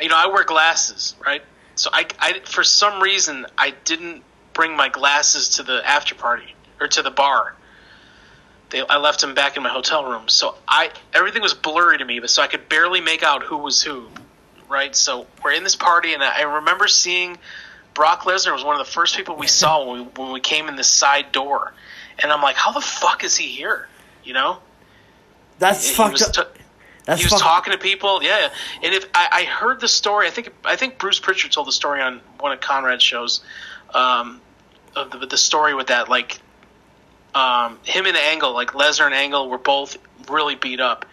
you know, I wear glasses, right? So I, I for some reason, I didn't bring my glasses to the after party or to the bar. They, I left them back in my hotel room, so I everything was blurry to me, but so I could barely make out who was who, right? So we're in this party, and I remember seeing Brock Lesnar was one of the first people we saw when we, when we came in this side door, and I'm like, how the fuck is he here? You know, That's he fucked was up. t- That's he was fucked- talking to people, yeah. And if I, I heard the story, I think I think Bruce Pritchard told the story on one of Conrad's shows, um, of the, the story with that like, um, him and Angle, like Lesnar and Angle, were both really beat up,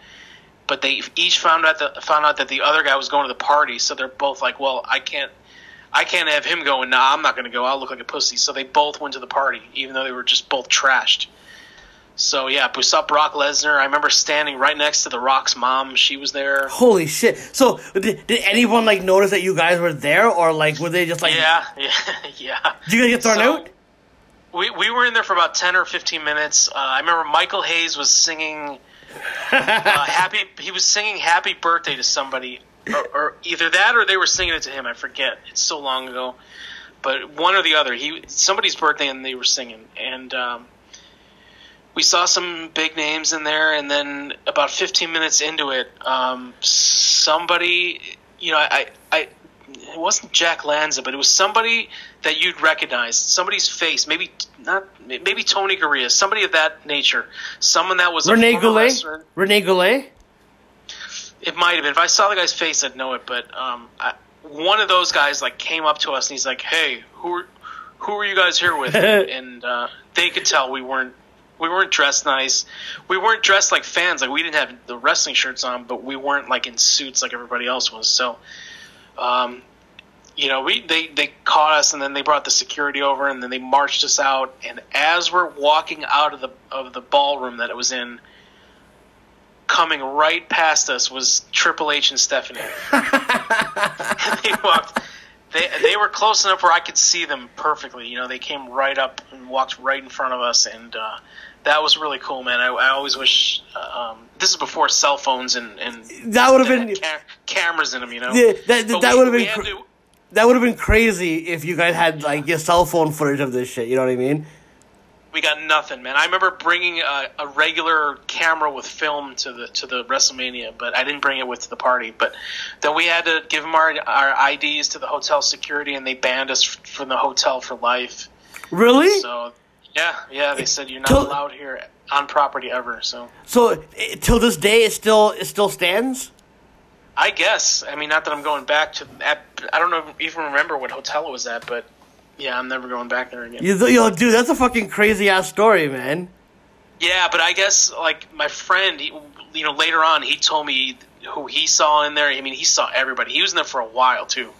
but they each found out that found out that the other guy was going to the party. So they're both like, "Well, I can't, I can't have him going. Nah, I'm not going to go. I'll look like a pussy." So they both went to the party, even though they were just both trashed. So yeah, saw Brock Lesnar. I remember standing right next to the Rock's mom. She was there. Holy shit! So did, did anyone like notice that you guys were there, or like were they just like? Yeah, yeah, yeah. Did you guys get thrown So- out? We we were in there for about ten or fifteen minutes. Uh, I remember Michael Hayes was singing uh, happy. He was singing "Happy Birthday" to somebody, or, or either that or they were singing it to him. I forget. It's so long ago, but one or the other. He somebody's birthday and they were singing, and um, we saw some big names in there. And then about fifteen minutes into it, um, somebody, you know, I, I, it wasn't Jack Lanza, but it was somebody that you'd recognize, somebody's face, maybe not, maybe Tony Garea, somebody of that nature, someone that was a Rene Goulet. Rene Goulet. It might have been. If I saw the guy's face, I'd know it. But um, I, one of those guys like came up to us and he's like, "Hey, who are who are you guys here with?" and uh, they could tell we weren't we weren't dressed nice. We weren't dressed like fans. Like we didn't have the wrestling shirts on, but we weren't like in suits like everybody else was. So, um, you know, we they they caught us and then they brought the security over and then they marched us out. And as we're walking out of the of the ballroom that it was in. Coming right past us was Triple H and Stephanie. they walked. They they were close enough where I could see them perfectly. You know, they came right up and walked right in front of us, and uh, that was really cool, man. I, I always wish. Uh, um, this is before cell phones and and That would have been ca- cameras in them. You know, Yeah, that- But that would've been cr- to- that would have been crazy if you guys had like your cell phone footage of this shit. You know what I mean? We got nothing, man. I remember bringing a, a regular camera with film to the to the WrestleMania, but I didn't bring it with to the party. But then we had to give them our our IDs to the hotel security, and they banned us from the hotel for life. Really? So yeah, yeah, they said you're not Till- allowed here on property ever. So So eh, till this day, it still it still stands. I guess I mean not that I'm going back to. I don't know even remember what hotel it was at, but yeah, I'm never going back there again. You, yo, dude, that's a fucking crazy ass story, man. Yeah, but I guess like my friend, he, you know, later on he told me who he saw in there. I mean, he saw everybody. He was in there for a while too,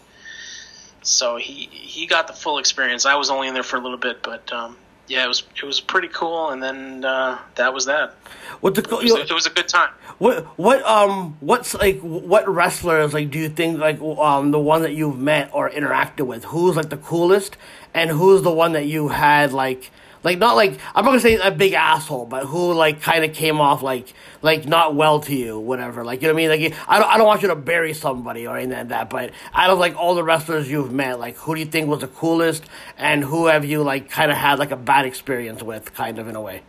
so he he got the full experience. I was only in there for a little bit, but um, yeah, it was it was pretty cool. And then uh, that was that. What the It was, it was a good time. what what um what's like what wrestlers like do you think like um the one that you've met or interacted with who's like the coolest and who's the one that you had like like not like I'm not gonna say a big asshole but who like kind of came off like like not well to you whatever like you know what I mean like I don't I don't want you to bury somebody or anything like that but out of like all the wrestlers you've met like who do you think was the coolest and who have you like kind of had like a bad experience with kind of in a way.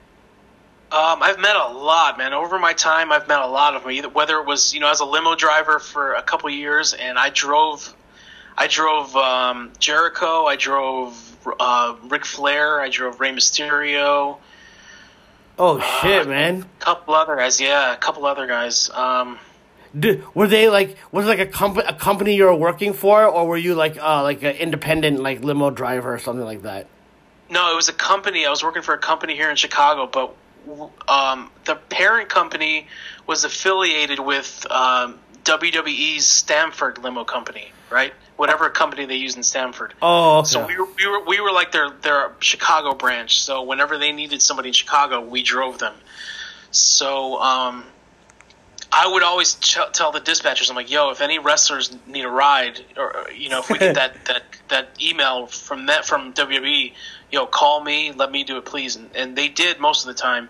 Um, I've met a lot, man. Over my time, I've met a lot of them. Whether it was you know as a limo driver for a couple years, and I drove, I drove um, Jericho, I drove uh, Ric Flair, I drove Rey Mysterio, Oh shit, man. a couple other guys. Yeah, a couple other guys. Um, Did, were they like was it like a company a company you were working for or were you like uh like an independent like limo driver or something like that? no, it was a company. I was working for a company here in Chicago, but um, the parent company was affiliated with um, WWE's Stamford Limo Company, right? Whatever company they use in Stamford. Oh, okay. So we were, we were we were like their their Chicago branch. So whenever they needed somebody in Chicago, we drove them. So um, I would always ch- tell the dispatchers, I'm like, "Yo, if any wrestlers need a ride, or you know, if we get that that that email from that from WWE, yo, call me, let me do it, please." And, and they did most of the time.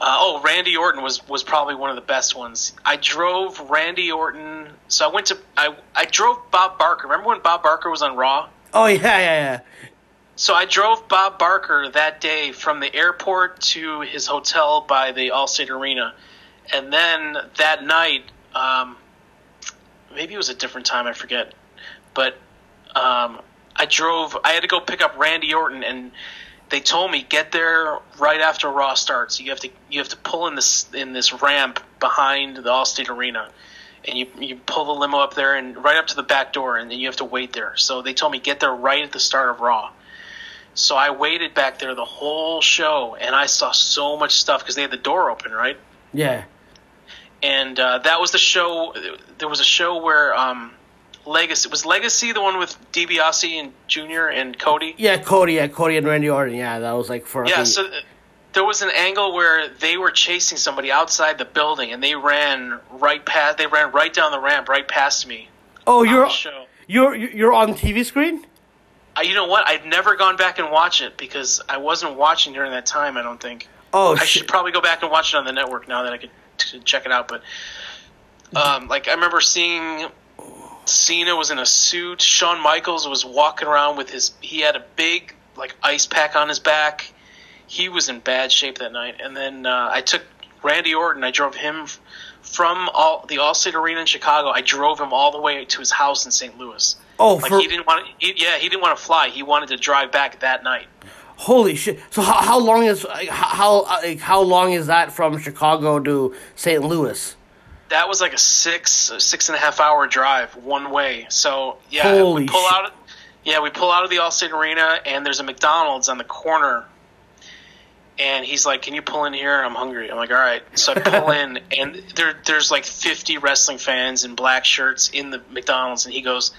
Uh, oh, Randy Orton was was probably one of the best ones. I drove Randy Orton. So I went to I I drove Bob Barker. Remember when Bob Barker was on Raw? oh yeah, yeah, yeah. So I drove Bob Barker that day from the airport to his hotel by the Allstate Arena, and then that night, um, maybe it was a different time, I forget, but um, I drove. I had to go pick up Randy Orton, and they told me get there right after Raw starts. You have to you have to pull in this in this ramp behind the Allstate Arena. And you, you pull the limo up there and right up to the back door, and then you have to wait there. So they told me get there right at the start of Raw. So I waited back there the whole show, and I saw so much stuff because they had the door open, right? Yeah. and uh, that was the show. There was a show where um, Legacy was Legacy the one with DiBiase and Junior and Cody. Yeah, Cody. Yeah, Cody and Randy Orton. Yeah, that was like for Yeah, so uh, there was an angle where they were chasing somebody outside the building, and they ran right past. They ran right down the ramp, right past me. oh, you're you're you're on TV screen. Uh, you know what? I've never gone back and watch it because I wasn't watching during that time. I don't think. Oh, I shit. should probably go back and watch it on the network now that I could t- check it out. But um, like I remember seeing Cena was in a suit. Shawn Michaels was walking around with his. He had a big like ice pack on his back. He was in bad shape that night. And then uh, I took Randy Orton. I drove him from all the Allstate Arena in Chicago. I drove him all the way to his house in St. Louis. Oh, Like for he didn't want. He, yeah, he didn't want to fly. He wanted to drive back that night. holy shit! So how, how long is how how long is that from Chicago to St. Louis? That was like a six six and a half hour drive one way. So yeah, Holy we pull shit. out. Yeah, we pull out of the Allstate Arena, and there's a McDonald's on the corner. And he's like, "Can you pull in here? I'm hungry." I'm like, "All right." So I pull in, and there there's like 50 wrestling fans in black shirts in the McDonald's, and he goes,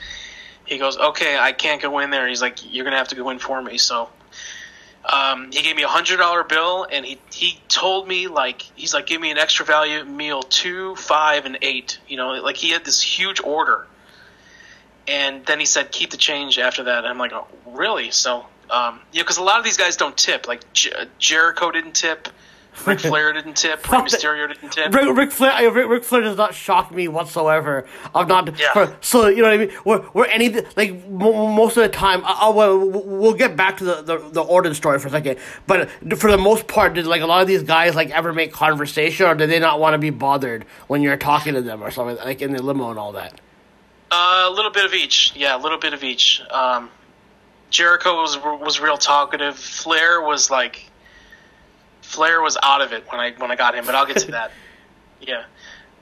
he goes, "Okay, I can't go in there." He's like, "You're gonna have to go in for me." So um, he gave me a hundred dollar bill, and he he told me like he's like, give me an extra value meal two, five, and eight. You know, like he had this huge order, and then he said, keep the change after that. And I'm like, oh, really? So, um, you know, because a lot of these guys don't tip. Like Jer- Jericho didn't tip, Ric Flair didn't tip, Fuck. Mysterio didn't tip. Ric, Ric Flair, uh, Ric, Ric Flair does not shock me whatsoever. I'm not. Yeah. For, so you know what I mean. We're, we're any like mo- most of the time. I, I, well, we'll get back to the, the the Orton story for a second. But for the most part, did like a lot of these guys like ever make conversation, or did they not want to be bothered when you're talking to them or something like in the limo and all that? Uh, a little bit of each. Yeah, a little bit of each. Um, Jericho was was real talkative. Flair was like, Flair was out of it when I when I got him, but I'll get to that. yeah,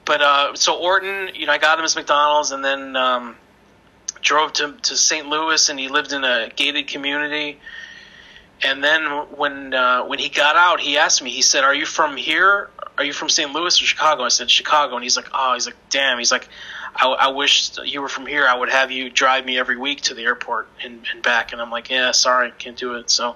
but uh, so Orton, you know, I got him his McDonald's, and then um, drove to to St. Louis, and he lived in a gated community. And then when uh, when he got out, he asked me. He said, "Are you from here? Are you from St. Louis or Chicago?" I said, "Chicago." And he's like, "Oh, he's like, damn." He's like, I, I wish you were from here. I would have you drive me every week to the airport and, and back. And I'm like, yeah, sorry, can't do it. So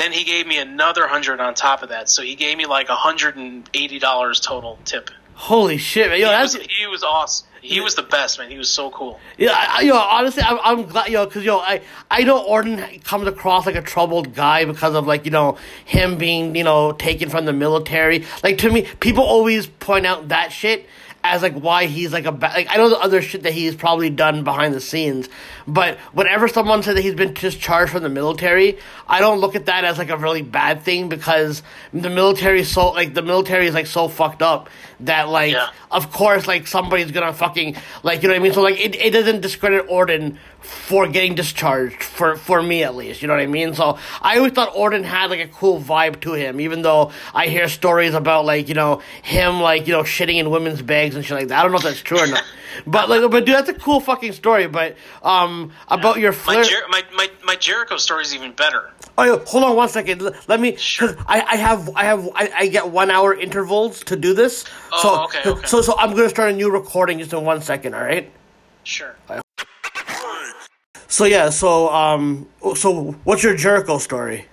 then he gave me another hundred on top of that. So he gave me like a hundred and eighty dollars total tip. Holy shit, man! Yo, He that's was, he was awesome. He was the best, man. He was so cool. Yeah, I, I- yo, honestly, I'm, I'm glad, yo, because yo, I, I know Orton comes across like a troubled guy because of like you know him being you know taken from the military. Like to me, people always point out that shit as like why he's like a bad. like I know the other shit that he's probably done behind the scenes, but whenever someone said that he's been discharged from the military, I don't look at that as like a really bad thing because the military is so like the military is like so fucked up that like Yeah. of course, like somebody's gonna fucking like you know what I mean. So like it, it doesn't discredit Orton for getting discharged for for me at least. You know what I mean. So I always thought Orton had like a cool vibe to him, even though I hear stories about like you know him like you know shitting in women's bags and shit like that. I don't know if that's true or not. But like, but dude, that's a cool fucking story. But um, about your My. Jer- my, my, my Jericho story is even better. Oh, yo, hold on one second. L- Let me. Sure. 'cause I, I have I have I, I get one hour intervals to do this. Oh, so, okay, okay. So so I'm gonna start a new recording just in one second. All right. Sure. So yeah. So um. So what's your Jericho story?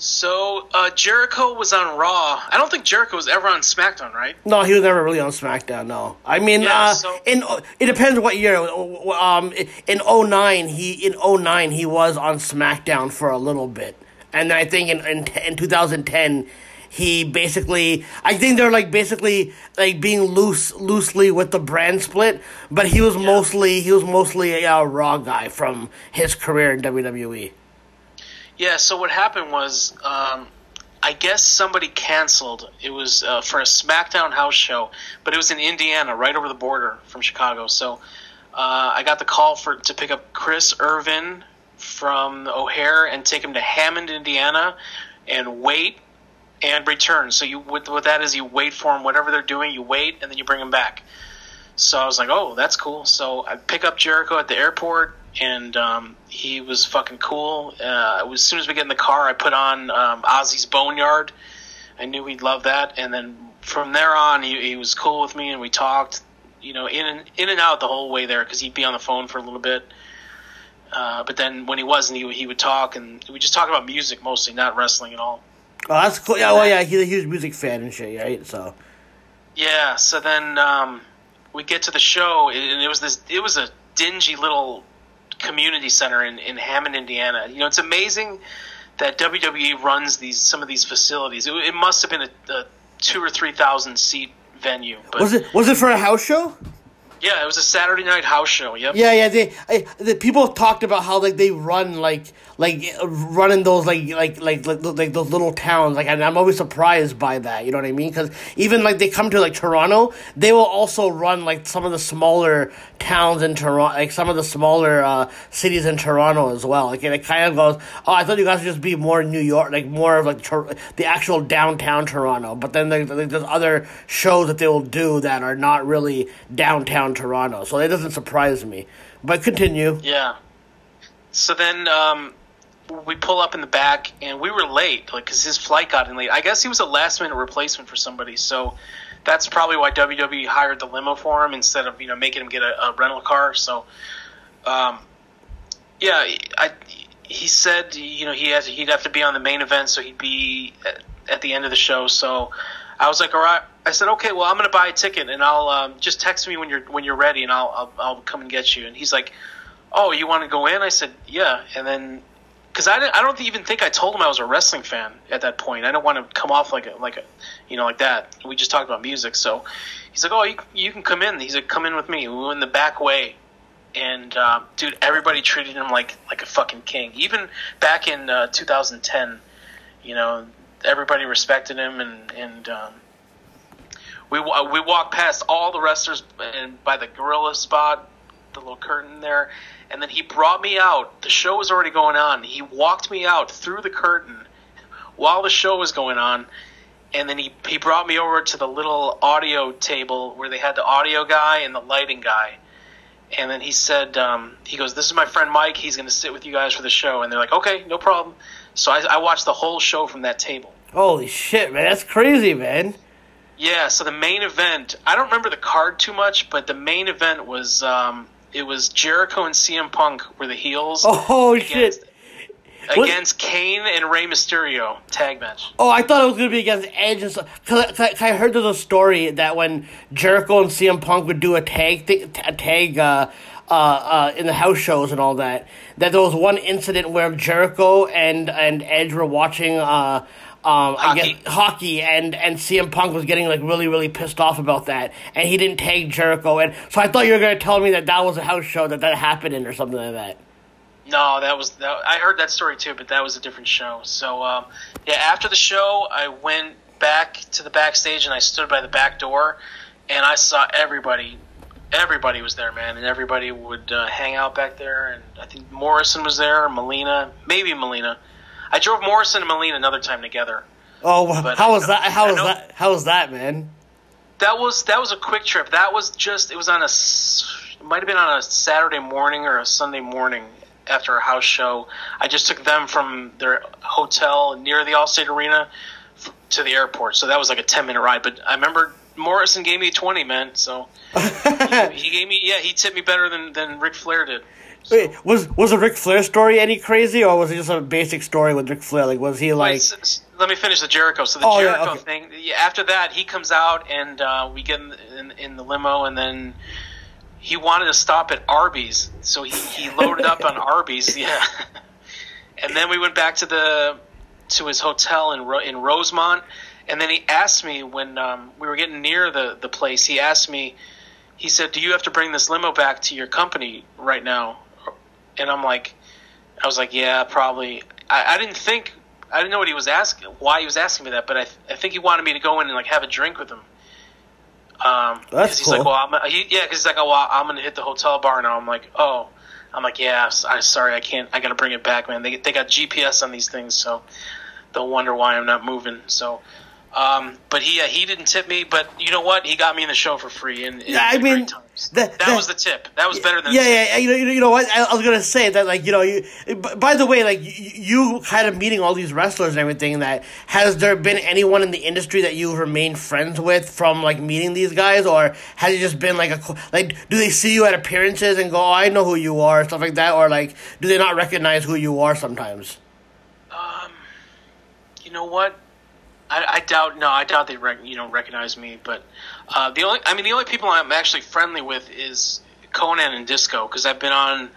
So uh, Jericho was on Raw. I don't think Jericho was ever on SmackDown, right? No, he was never really on SmackDown. No, I mean, Yeah, uh, so- in it depends what year. Um, in 09, he in 09 he was on SmackDown for a little bit, and then I think in in, in 2010 he basically I think they're like basically like being loose loosely with the brand split, but he was mostly he was mostly a uh, Raw guy from his career in. WWE. Yeah. So what happened was, um, I guess somebody canceled. It was uh, for a SmackDown house show, but it was in Indiana, right over the border from Chicago. So uh, I got the call for to pick up Chris Irvine from O'Hare and take him to Hammond, Indiana, and wait and return. So you what, what that is, you wait for them, whatever they're doing, you wait, and then you bring them back. So I was like, oh, that's cool. So I pick up Jericho at the airport, and um, he was fucking cool. Uh, as soon as we get in the car, I put on um, Ozzy's Boneyard. I knew he'd love that. And then from there on, he, he was cool with me, and we talked. You know, in and in and out the whole way there because he'd be on the phone for a little bit. Uh, but then when he wasn't, he, he would talk, and we just talk about music mostly, not wrestling at all. Oh, that's cool. Yeah, well, yeah, he's a huge music fan and shit, right? So. Yeah. So then um, we get to the show, and it was this. It was a dingy little community center in, in Hammond, Indiana. You know, it's amazing that WWE runs these some of these facilities. It, it must have been a, a two or three thousand seat venue. But Was it was it for a house show? yeah, it was a Saturday night house show. Yep. Yeah, yeah. They, I, the people talked about how like they run like like uh, running those like like like like, like those little towns. Like, I'm always surprised by that. You know what I mean? Because even like they come to like Toronto, they will also run like some of the smaller towns in Toronto, like some of the smaller uh, cities in Toronto as well. Like, it kind of goes, oh, I thought you guys would just be more New York, like more of like Tor- the actual downtown Toronto. But then there, there- there's other shows that they will do that are not really downtown Toronto. So it doesn't surprise me. But continue. Yeah. So then um, we pull up in the back, and we were late, like because his flight got in late. I guess he was a last minute replacement for somebody, so that's probably why WWE hired the limo for him instead of you know making him get a, a rental car. So, um, yeah, I he said you know he has he'd have to be on the main event, so he'd be at, at the end of the show. So I was like, all right. I said, okay, well, I'm going to buy a ticket, and I'll um, just text me when you're when you're ready, and I'll, I'll I'll come and get you. And he's like, oh, you want to go in? I said, yeah. And then because I, I don't even think I told him I was a wrestling fan at that point. I don't want to come off like a like a you know like that. We just talked about music, so he's like, oh, you you can come in. He's like, come in with me. We went in the back way. And uh, dude, everybody treated him like like a fucking king. Even back in uh, 2010, you know, everybody respected him, and and um, we we walked past all the wrestlers and by the gorilla spot, the little curtain there, and then he brought me out. The show was already going on. He walked me out through the curtain while the show was going on, and then he he brought me over to the little audio table where they had the audio guy and the lighting guy. And then he said, um, he goes, "This is my friend Mike. He's going to sit with you guys for the show." And they're like, "Okay, no problem." So I, I watched the whole show from that table. Holy shit, man! That's crazy, man. Yeah, so the main event, I don't remember the card too much, but the main event was um, it was Jericho and CM Punk were the heels Oh against, shit! What- against Kane and Rey Mysterio tag match. Oh, I thought it was gonna be against Edge. and so- Cause, I- 'cause I heard there's a story that when Jericho and CM Punk would do a tag, thi- a tag, uh, uh, uh, in the house shows and all that, that there was one incident where Jericho and and Edge were watching, uh, um, I Hockey. guess hockey, and and CM Punk was getting like really really pissed off about that, and he didn't tag Jericho, and so I thought you were gonna tell me that that was a house show that that happened in or something like that. No, that was that, I heard that story too, but that was a different show. So um, yeah, after the show, I went back to the backstage and I stood by the back door, and I saw everybody. Everybody was there, man, and everybody would uh, hang out back there. And I think Morrison was there, and Melina, maybe Melina. I drove Morrison and Melina another time together. Oh, But how I was that? Uh, how I was know- that? How was that, man? That was that was a quick trip. That was just it was on a it might have been on a Saturday morning or a Sunday morning after a house show. I just took them from their hotel near the Allstate Arena f- to the airport. So that was like a ten minute ride. But I remember Morrison gave me a twenty, man. So he gave me yeah he tipped me better than than Ric Flair did. Wait, was was the Ric Flair story any crazy, or was it just a basic story with Ric Flair? Like, was he like? Wait, s- s- let me finish the Jericho. So the Oh, yeah, Jericho okay. thing. Yeah, after that, he comes out and uh, we get in, in, in the limo, and then he wanted to stop at Arby's, so he, he loaded up on Arby's. Yeah, and then we went back to the to his hotel in Ro- in Rosemont, and then he asked me when um, we were getting near the the place. He asked me. He said, "Do you have to bring this limo back to your company right now?" And I'm like, I was like, yeah, probably. I, I didn't think, I didn't know what he was asking, why he was asking me that, but I, I think he wanted me to go in and like have a drink with him. Um, That's 'cause he's cool. like, well, I'm, he, yeah, because he's like, oh, well, I'm gonna hit the hotel bar now. I'm like, oh, I'm like, yeah, I'm sorry, I can't, I gotta bring it back, man. They they got GPS on these things, so they'll wonder why I'm not moving. So, Um, but he uh, he didn't tip me. But you know what? He got me in the show for free, and Yeah, I mean, that, that- was the tip. That was better than Yeah, yeah, yeah. You know, you know, what? I, I was gonna say that, like, you know, you. By the way, like, you, you kind of meeting all these wrestlers and everything. That has there been anyone in the industry that you've remained friends with from like meeting these guys, or has it just been like a like? Do they see you at appearances and go, oh, "I know who you are," stuff like that, or like, do they not recognize who you are sometimes? Um, You know what? I, I doubt. No, I doubt they rec- you know recognize me. But uh, the only I mean the only people I'm actually friendly with is Konnan and Disco because I've been on.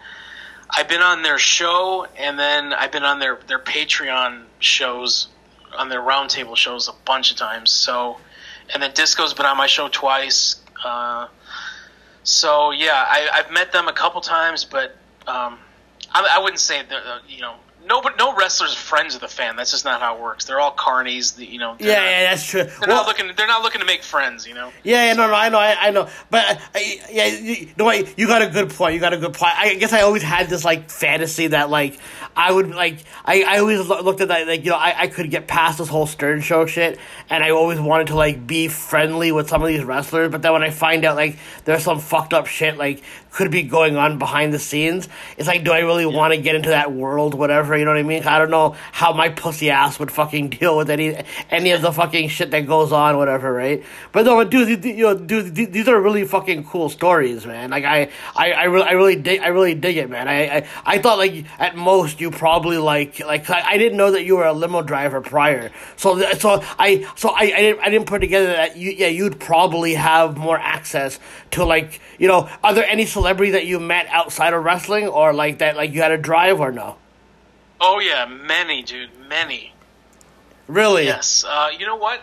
I've been on their show, and then I've been on their, their Patreon shows, on their roundtable shows a bunch of times. So, and then Disco's been on my show twice. Uh, so yeah, I, I've met them a couple times, but um, I, I wouldn't say that uh, you know no but no wrestlers friends with the fan. That's just not how it works. They're all carnies. The, you know. Yeah, not- yeah, that's true. They're not looking. They're not looking to make friends. You know. Yeah, yeah, no, no, I know, I, I know, but uh, I, yeah, you, know what? You got a good point. You got a good point. I guess I always had this like fantasy that like I would like I, I always looked at that like you know I, I could get past this whole Stern Show shit, and I always wanted to like be friendly with some of these wrestlers. But then when I find out like there's some fucked up shit like could be going on behind the scenes, it's like, do I really want to get into that world? Whatever, you know what I mean? I don't know how my pussy ass would fucking deal with any any of the fucking shit that goes on, whatever, right? But no, dude, you know, dude, these are really fucking cool stories, man. Like I, I, I really, I really dig, I really dig it, man. I, I, I thought like at most you probably like, like I, I didn't know that you were a limo driver prior, so th- so I, so I, I didn't, I didn't put together that you, yeah, you'd probably have more access to like, you know, are there any celebrities that you met outside of wrestling or like that, like you had a drive or no? Oh yeah, many dude, many. Really? Yes. Uh, you know what?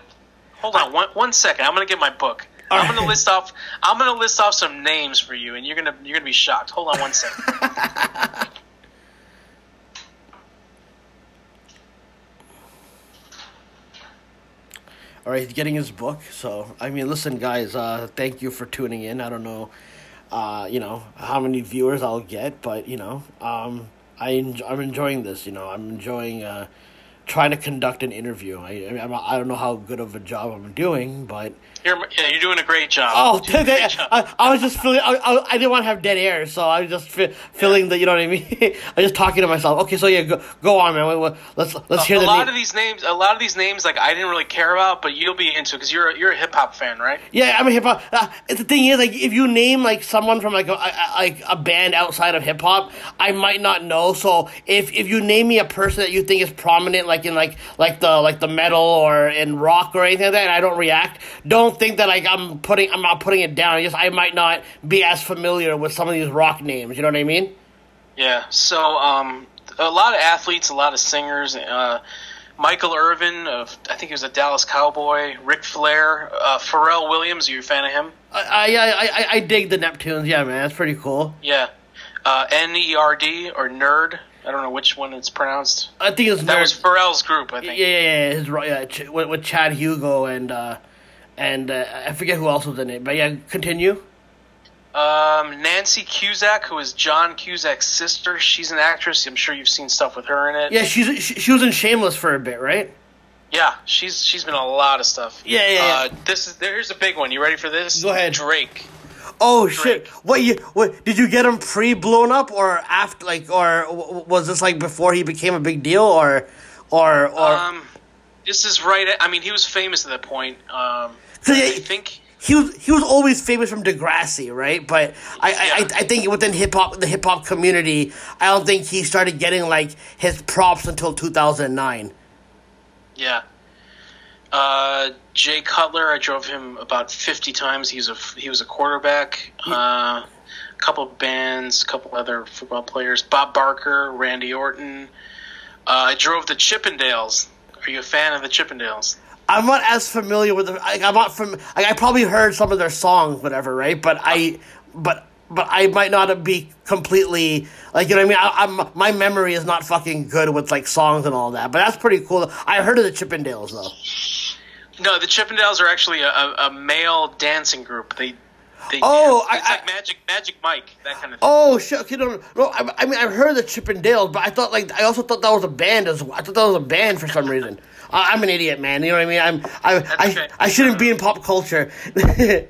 Hold on one one second. I'm gonna get my book. All I'm gonna right. list off. I'm gonna list off some names for you, and you're gonna you're gonna be shocked. Hold on one second. All right, he's getting his book. So, I mean, listen, guys, uh, thank you for tuning in. I don't know, uh, you know, how many viewers I'll get, but you know, um, I en- I'm enjoying this. You know, I'm enjoying uh, trying to conduct an interview. I I, I don't know how good of a job I'm doing, but You're yeah, you're doing a great job. oh, You're doing they- great job. I, I was just feeling. I, I, I didn't want to have dead air, so I was just fe- feeling that you know what I mean. I was just talking to myself. Okay, so yeah, go, go on, man. Wait, wait, Let's let's hear a the lot name. of these names, a lot of these names, like I didn't really care about, but you'll be into because you're a, you're a hip hop fan, right? Yeah, I'm a hip hop. Uh, the thing is, like, if you name like someone from like a, a like a band outside of hip hop, I might not know. So if if you name me a person that you think is prominent, like in like like the like the metal or in rock or anything like that, and I don't react, don't think that like I'm putting I'm not putting it down. I just I might not be as familiar with some of these rock names. You know what I mean? Yeah. So, um, a lot of athletes, a lot of singers. Uh, Michael Irvin, of I think he was a Dallas Cowboy. Ric Flair, uh, Pharrell Williams. Are you a fan of him? I I I, I, dig the Neptunes. Yeah, man, that's pretty cool. Yeah. Uh, N E R D or Nerd. I don't know which one it's pronounced. I think it's That nerd- was Pharrell's group, I think. yeah, yeah. yeah. His yeah, with, with Chad Hugo and uh, and uh, I forget who else was in it. But yeah, continue. Um, Nancy Cusack, who is John Cusack's sister. She's an actress. I'm sure you've seen stuff with her in it. Yeah, she's she, she was in Shameless for a bit, right? Yeah, she's she's been a lot of stuff. Yeah, yeah, Uh, this is here's a big one. You ready for this? Go ahead. Drake. Oh shit! What you what did you get him pre blown up or after like or w- was this like before he became a big deal or or or Um, this is right. At, I mean, he was famous at that point. Um, 'Cause I he- think. he was he was always famous from Degrassi, right? But I I, Yeah. I, I think within hip hop the hip hop community, I don't think he started getting like his props until two thousand nine. Yeah. Uh, Jay Cutler, I drove him about fifty times. He was a he was a quarterback. Uh, a couple of bands, a couple other football players. Bob Barker, Randy Orton. Uh, I drove the Chippendales. Are you a fan of the Chippendales? I'm not as familiar with them. Like, I'm not from. Like, I probably heard some of their songs, whatever, right? But I, but but I might not be completely like you know what I mean. I, I'm my memory is not fucking good with like songs and all that. But that's pretty cool. I heard of the Chippendales though. No, the Chippendales are actually a, a, male dancing group. They They, Oh, it's I- like Magic Magic Mike, that kind of thing. Oh shit! Okay, no, no, no. I, I mean, I've heard of the Chippendales, but I thought like I also thought that was a band as well. I thought that was a band for some reason. I, I'm an idiot, man. You know what I mean? I'm I I, okay. I shouldn't be in pop culture.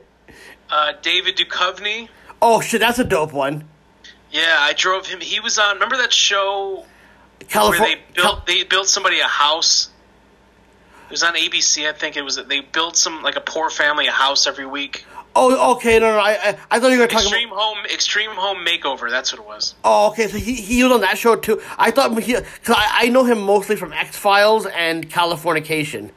Uh, David Duchovny. oh shit, that's a dope one. Yeah, I drove him. He was on. Remember that show where California. they built they built somebody a house. It was on ABC, I think it was. They built some like a poor family a house every week. Oh, okay. No, no. I I, I thought you were talking about Extreme about. home, extreme home makeover. That's what it was. Oh, okay. So he he was on that show too. I thought he because I, I know him mostly from X Files and Californication.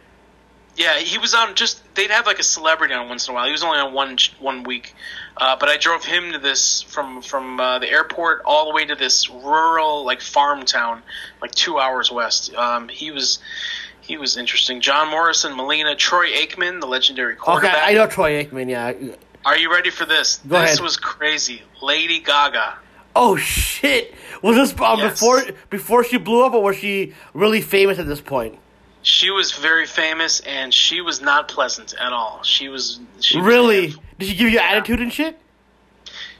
Yeah, he was on. Just they'd have like a celebrity on once in a while. He was only on one one week, uh, but I drove him to this from from uh, the airport all the way to this rural like farm town, like two hours west. Um, he was he was interesting. John Morrison, Melina, Troy Aikman, the legendary quarterback. Okay. I know Troy Aikman. Yeah. Are you ready for this? Go this ahead. was crazy. Lady Gaga. Oh shit! Was this um, Yes. before before she blew up, or was she really famous at this point? She was very famous, and she was not pleasant at all. She was she Really? handful. Did she give you attitude and shit?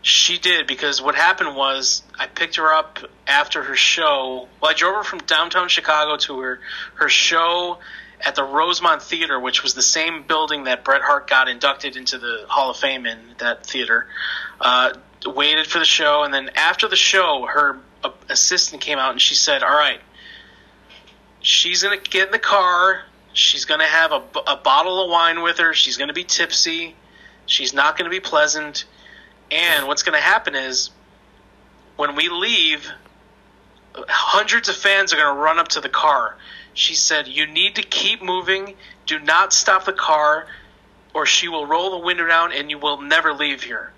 She did because what happened was I picked her up after her show. Well, I drove her from downtown Chicago to her her show at the Rosemont Theater, which was the same building that Bret Hart got inducted into the Hall of Fame in. That theater. Uh, waited for the show, and then after the show, her uh, assistant came out and she said, "All right, she's gonna get in the car. She's gonna have a, a bottle of wine with her. She's gonna be tipsy. She's not gonna be pleasant." And what's going to happen is when we leave, hundreds of fans are going to run up to the car. She said, You need to keep moving. Do not stop the car, or she will roll the window down and you will never leave here.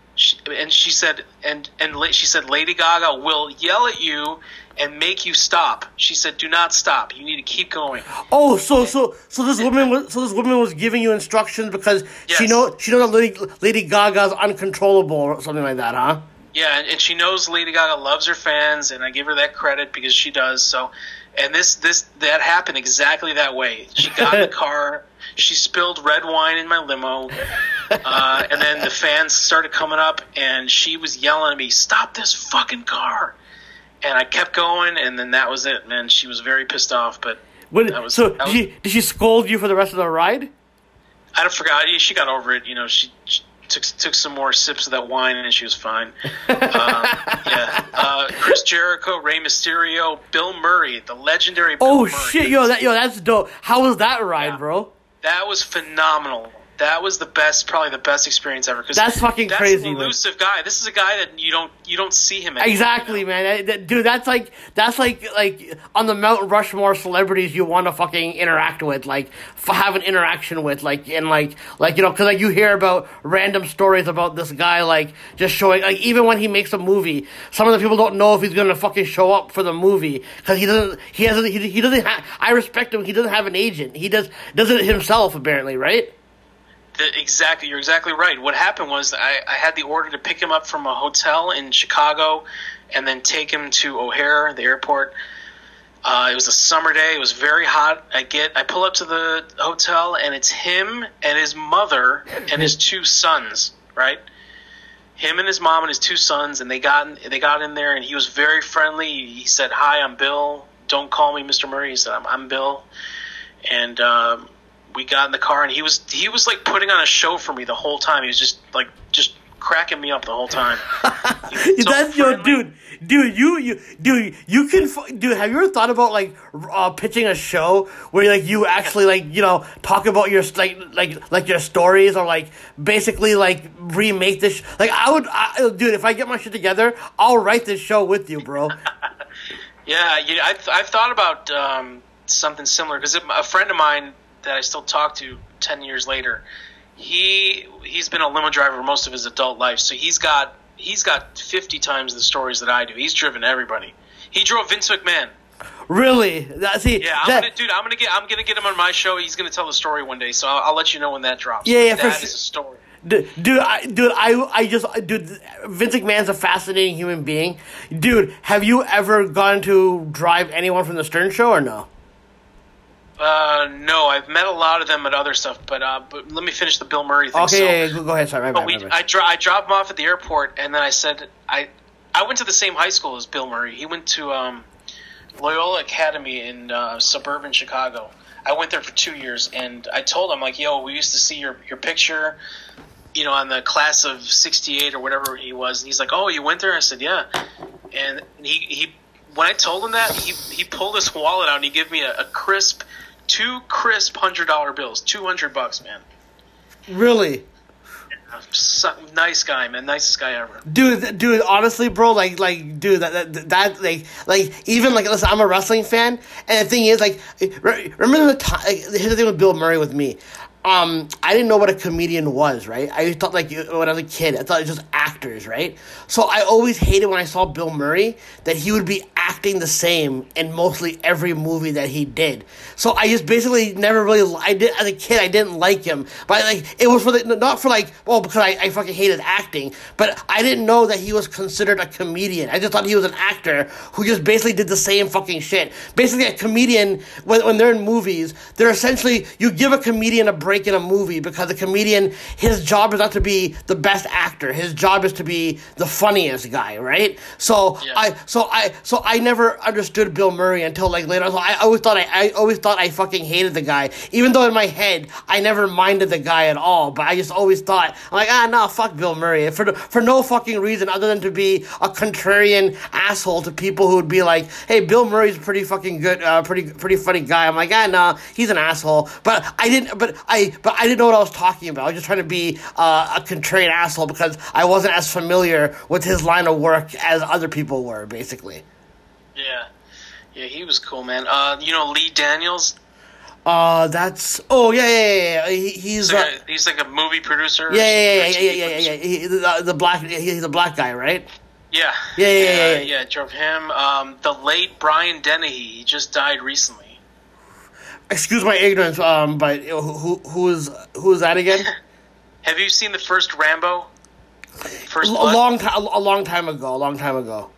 And she said, and, and she said, Lady Gaga will yell at you and make you stop. She said, Do not stop. You need to keep going. Oh, so so so this woman was so this woman was giving you instructions because she know she knows that Lady, Lady Gaga's uncontrollable or something like that, huh? Yeah, and, and she knows Lady Gaga loves her fans, and I give her that credit because she does. So, and this this that happened exactly that way. She got in the car, she spilled red wine in my limo, uh, and then the fans started coming up, and she was yelling at me, "Stop this fucking car!" And I kept going, and then that was it. Man, she was very pissed off, but was- so that was- did she did she scold you for the rest of the ride? I don't forgot. She got over it. You know, she, she took took some more sips of that wine, and she was fine. um, yeah, uh, Chris Jericho, Rey Mysterio, Bill Murray, the legendary. Bill Oh Murray. shit, yo, that yo, that's dope. How was that ride, Yeah. bro? That was phenomenal. That was the best, probably the best experience ever. Cause That's fucking that's crazy, An man. elusive guy. This is a guy that you don't you don't see him. Anymore, Exactly, you know? man. That- that- dude, that's like that's like like on the Mount Rushmore celebrities you want to fucking interact with, like f- have an interaction with, like and like like you know, because like you hear about random stories about this guy, like just showing, like even when he makes a movie, some of the people don't know if he's gonna fucking show up for the movie because he doesn't, he hasn't, he, he doesn't have. I respect him. He doesn't have an agent. He does does it himself apparently, right? The, exactly, you're exactly right. What happened was I, I had the order to pick him up from a hotel in Chicago, and then take him to O'Hare, the airport. Uh, it was a summer day. It was very hot. I get, I pull up to the hotel, and it's him and his mother and his two sons. Right, him and his mom and his two sons, and they got in, they got in there, and he was very friendly. He said, "Hi, I'm Bill. Don't call me Mr. Murray." He said, "I'm, I'm Bill," and. Um, we got in the car and he was he was like putting on a show for me the whole time. He was just like just cracking me up the whole time. So That's yo, dude, dude, you, you, dude, you can, dude. Have you ever thought about like uh, pitching a show where like you actually like you know talk about your like like like your stories or like basically like remake this? Like I would, I, dude, if I get my shit together, I'll write this show with you, bro. Yeah, yeah I've, I've thought about um, something similar because a friend of mine that I still talk to ten years later, he he's been a limo driver most of his adult life, so he's got he's got fifty times the stories that I do. He's driven everybody. He drove Vince McMahon. really? That, see, Yeah, I'm that, gonna, dude. I'm gonna get I'm gonna get him on my show. He's gonna tell the story one day, so I'll, I'll let you know when that drops. Yeah, yeah, That for is a story. Dude, dude, I, dude, I, I just, dude, Vince McMahon's a fascinating human being. Dude, have you ever gone to drive anyone from the Stern Show or no? Uh, no, I've met a lot of them at other stuff, but uh, but let me finish the Bill Murray thing. Okay, So- yeah, yeah, go, go ahead. Sorry, my But bad. we, my bad. I, dro- I dropped him off at the airport, and then I said I I went to the same high school as Bill Murray. He went to um, Loyola Academy in uh, suburban Chicago. I went there for two years, and I told him like, "Yo, we used to see your your picture, you know, on the class of '68 or whatever he was." And he's like, "Oh, you went there?" I said, "Yeah." And he he when I told him that, he he pulled his wallet out and he gave me a, a crisp. Two crisp hundred dollar bills, two hundred bucks, man. really, So, nice guy, man. Nicest guy ever. dude, dude. Honestly, bro, like, like, dude, that, that, that, like, like, even like, listen, I'm a wrestling fan, and the thing is, like, remember the time? Like, here's the thing with Bill Murray with me. Um, I didn't know what a comedian was, right? I thought like when I was a kid, I thought it was just actors, right? So I always hated when I saw Bill Murray that he would be acting the same in mostly every movie that he did. So I just basically never really, I did as a kid, I didn't like him, but like it was for the not for like, well, because I, I fucking hated acting, but I didn't know that he was considered a comedian. I just thought he was an actor who just basically did the same fucking shit. Basically, a comedian when when they're in movies, they're essentially you give a comedian a break in a movie because the comedian his job is not to be the best actor. His job is to be the funniest guy, right? So Yeah. I so I so I never understood Bill Murray until like later. So I always thought I, I always thought I fucking hated the guy, even though in my head I never minded the guy at all. But I just always thought I'm like ah no fuck Bill Murray for for no fucking reason other than to be a contrarian asshole to people who would be like hey Bill Murray's a pretty fucking good, uh, pretty pretty funny guy. I'm like ah no he's an asshole. But I didn't but I but I didn't know what I was talking about. I was just trying to be uh, a contrarian asshole because I wasn't as familiar with his line of work as other people were basically. Yeah, yeah, he was cool, man. Uh, you know Lee Daniels. Uh, that's oh yeah yeah yeah, yeah. He, he's He's uh, like, a, he's like a movie producer. yeah yeah yeah yeah yeah yeah yeah, yeah. He, the, the black he's a black guy right? Yeah, Yeah, yeah, yeah, Uh, yeah. Drove him. Um, the late Brian Dennehy. He just died recently. Excuse my ignorance, um, but who who who is who is that again? Have you seen the first Rambo? First a long time a long time ago, a long time ago.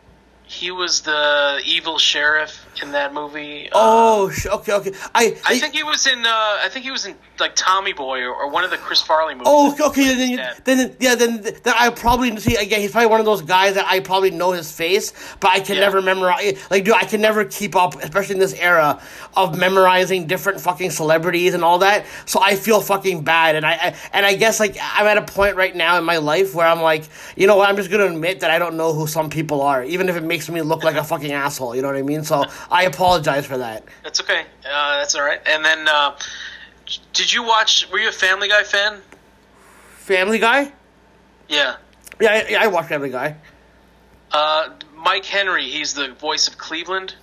He was the evil sheriff in that movie. Uh, Oh, sh- okay, okay. I I think he was in. Uh, I think he was in like Tommy Boy or, or one of the Chris Farley movies. Oh, okay. Then, then, yeah, then, then I probably see again. He's probably one of those guys that I probably know his face, but I can Yeah. never memorize. Like, dude, I can never keep up, especially in this era of memorizing different fucking celebrities and all that. So I feel fucking bad, and I, I and I guess like I'm at a point right now in my life where I'm like, you know what? I'm just gonna admit that I don't know who some people are, even if it makes me look like a fucking asshole. You know what I mean? So I apologize for that. That's okay. Uh, that's all right. And then, uh, did you watch? Were you a Family Guy fan? Family Guy? Yeah. Yeah, I, yeah, I watch Family Guy. Uh, Mike Henry. He's the voice of Cleveland.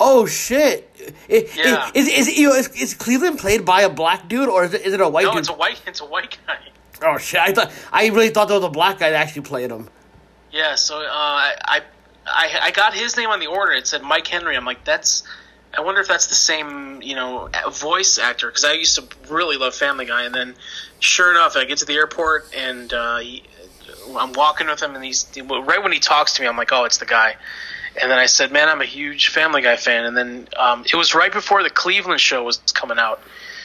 Oh shit! It- Yeah. Is is, you know, is is Cleveland played by a black dude or is it, is it a white No, dude? it's a white. It's a white guy. oh shit! I thought I really thought there was a black guy that actually played him. Yeah. So uh, I, I I got his name on the order. It said Mike Henry. I'm like, that's. I wonder if that's the same, you know, voice actor because I used to really love Family Guy, and then, sure enough, I get to the airport and uh, I'm walking with him, and he's right when he talks to me, I'm like, oh, it's the guy. And then I said, man, I'm a huge Family Guy fan. And then um, it was right before the Cleveland show was coming out,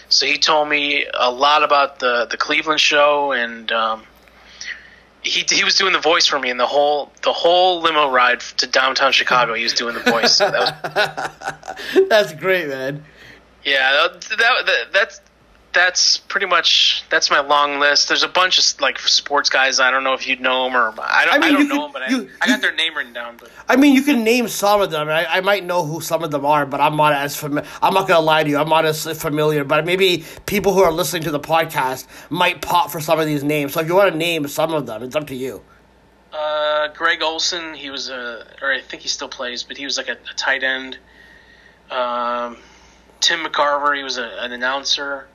so he told me a lot about the the Cleveland show and. Um, he, he was doing the voice for me, and the whole the whole limo ride to downtown Chicago, he was doing the voice. So that was That's great, man. Yeah, that, that that's that's pretty much that's my long list. There's a bunch of like sports guys. I don't know if you'd know them or I don't. I I, don't you know could- them, but I, you- I got their name written down. But I mean, you can name some of them. I, I might know who some of them are, but I'm not as familiar. I'm not gonna lie to you. I'm not as familiar. But maybe people who are listening to the podcast might pop for some of these names. So if you want to name some of them, it's up to you. uh, Greg Olsen, he was a, or I think he still plays, but he was like a, a tight end. Um, Tim McCarver, he was a, an announcer.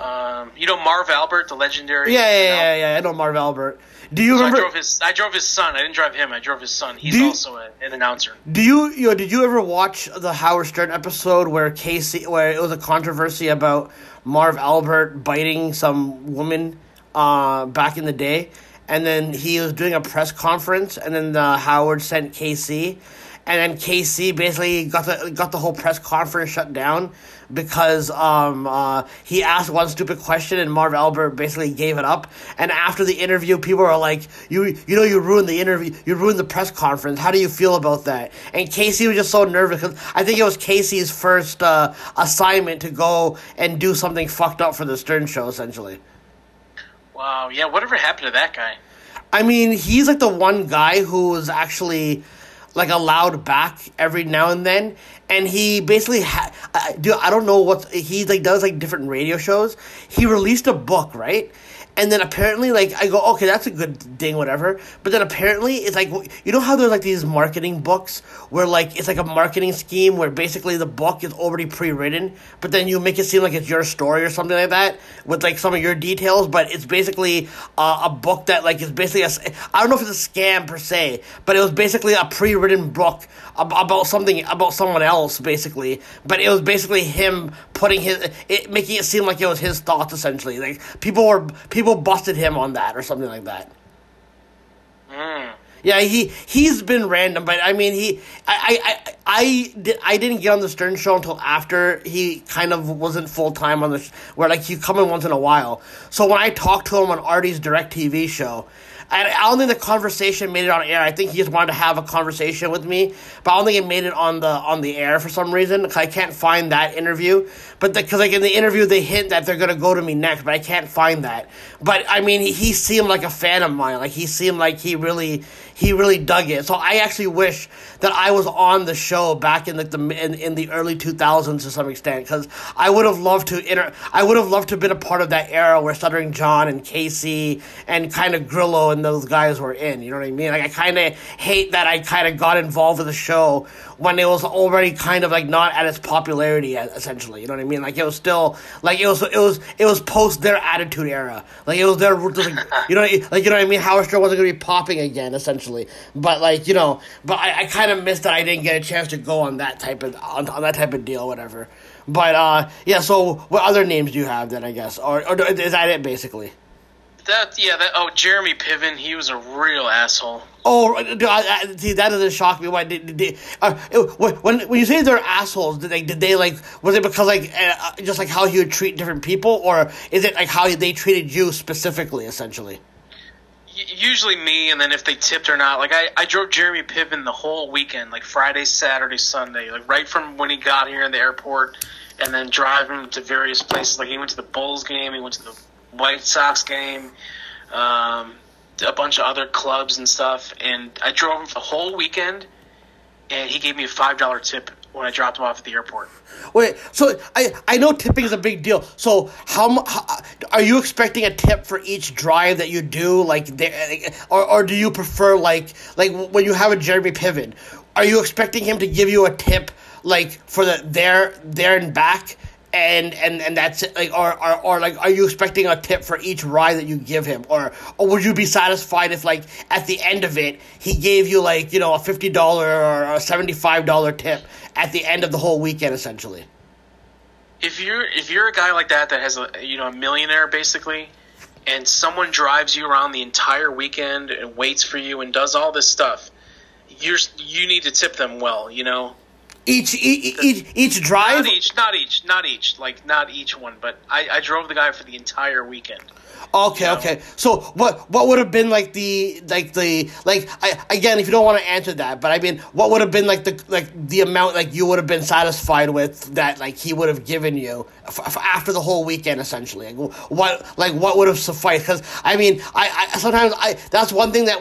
Um, you know Marv Albert, the legendary. Yeah, yeah, announcer? yeah, yeah. I know Marv Albert. Do you So I drove his. I drove his son. I didn't drive him. I drove his son. He's you- also a, an announcer. Do you, you know, did you ever watch the Howard Stern episode where KC, where it was a controversy about Marv Albert biting some woman uh, back in the day, and then he was doing a press conference, and then uh, Howard sent KC, and then KC basically got the got the whole press conference shut down because um, uh, he asked one stupid question and Marv Albert basically gave it up. And after the interview, people were like, "You you know you ruined the interview, you ruined the press conference. How do you feel about that?" And KC was just so nervous because I think it was KC's first uh, assignment to go and do something fucked up for the Stern Show, essentially. Wow. Yeah. Whatever happened to that guy? I mean, he's like the one guy who was actually like allowed back every now and then. And he basically had uh, dude i don't know what he like does like different radio shows. He released a book right and then apparently, like, I go, okay, that's a good thing, whatever. But then apparently, it's like, you know how there's like these marketing books where, like, it's like a marketing scheme where basically the book is already pre written, but then you make it seem like it's your story or something like that with like some of your details, but it's basically uh, a book that, like, is basically a, I don't know if it's a scam per se, but it was basically a pre written book about something, about someone else, basically. But it was basically him putting his, it, making it seem like it was his thoughts, essentially. Like, people were, people people busted him on that or something like that. Mm. Yeah, he he's been random, but I mean he I I I, I, I didn't get on the Stern show until after he kind of wasn't full time on the where like he come in once in a while. So when I talked to him on Artie's DirecTV show, I, I don't think the conversation made it on air. I think he just wanted to have a conversation with me, but I don't think it made it on the on the air for some reason. I can't find that interview, but because like in the interview they hint that they're gonna go to me next, but I can't find that. But I mean, he, he seemed like a fan of mine. Like he seemed like he really he really dug it. So I actually wish that I was on the show back in the, the in, in the early 2000s to some extent because I would have loved to inter- I would have loved to have been a part of that era where Stuttering John and KC and kind of Grillo and those guys were in. You know what I mean? Like I kind of hate that I kind of got involved with the show when it was already kind of like not at its popularity essentially. You know what I mean? Like it was still like it was it was it was post their attitude era. Like it was their like, you know like you know what I mean? Howard Stern wasn't gonna be popping again essentially. But like you know, but I, I kind of missed that I didn't get a chance to go on that type of on, on that type of deal, whatever. But uh, yeah. So what other names do you have then? I guess, or, or is that it basically? That yeah, that oh Jeremy Piven, he was a real asshole. Oh, I, see, that doesn't shock me. Why did, did uh, when when you say they're assholes? Did they did they like was it because like uh, just like how he would treat different people, or is it like how they treated you specifically, essentially? Usually me, and then if they tipped or not. Like I, I drove Jeremy Piven the whole weekend, like Friday, Saturday, Sunday, like right from when he got here in the airport, and then drive him to various places. Like he went to the Bulls game, he went to the White Sox game, um, a bunch of other clubs and stuff. And I drove him for the whole weekend, and he gave me a five dollar tip when I dropped him off at the airport. Wait, so I I know tipping is a big deal. So how, how are you expecting a tip for each drive that you do? Like, or or do you prefer like like when you have a Jeremy Piven? Are you expecting him to give you a tip like for the there there and back? And and and that's it. Like, or, or or like, are you expecting a tip for each ride that you give him, or or would you be satisfied if like at the end of it he gave you like you know a fifty dollar or a seventy five dollar tip at the end of the whole weekend, essentially? If you're if you're a guy like that that has a you know a millionaire basically, and someone drives you around the entire weekend and waits for you and does all this stuff, you're you need to tip them well, you know each each each, each drive. Not each, not each, not each. Like not each one, but I, I drove the guy for the entire weekend. Okay, okay. So what what would have been like the like the like I again if you don't want to answer that, but I mean what would have been like the like the amount like you would have been satisfied with that like he would have given you f- f- after the whole weekend essentially. Like what like what would have sufficed? Because I mean I, I sometimes I that's one thing that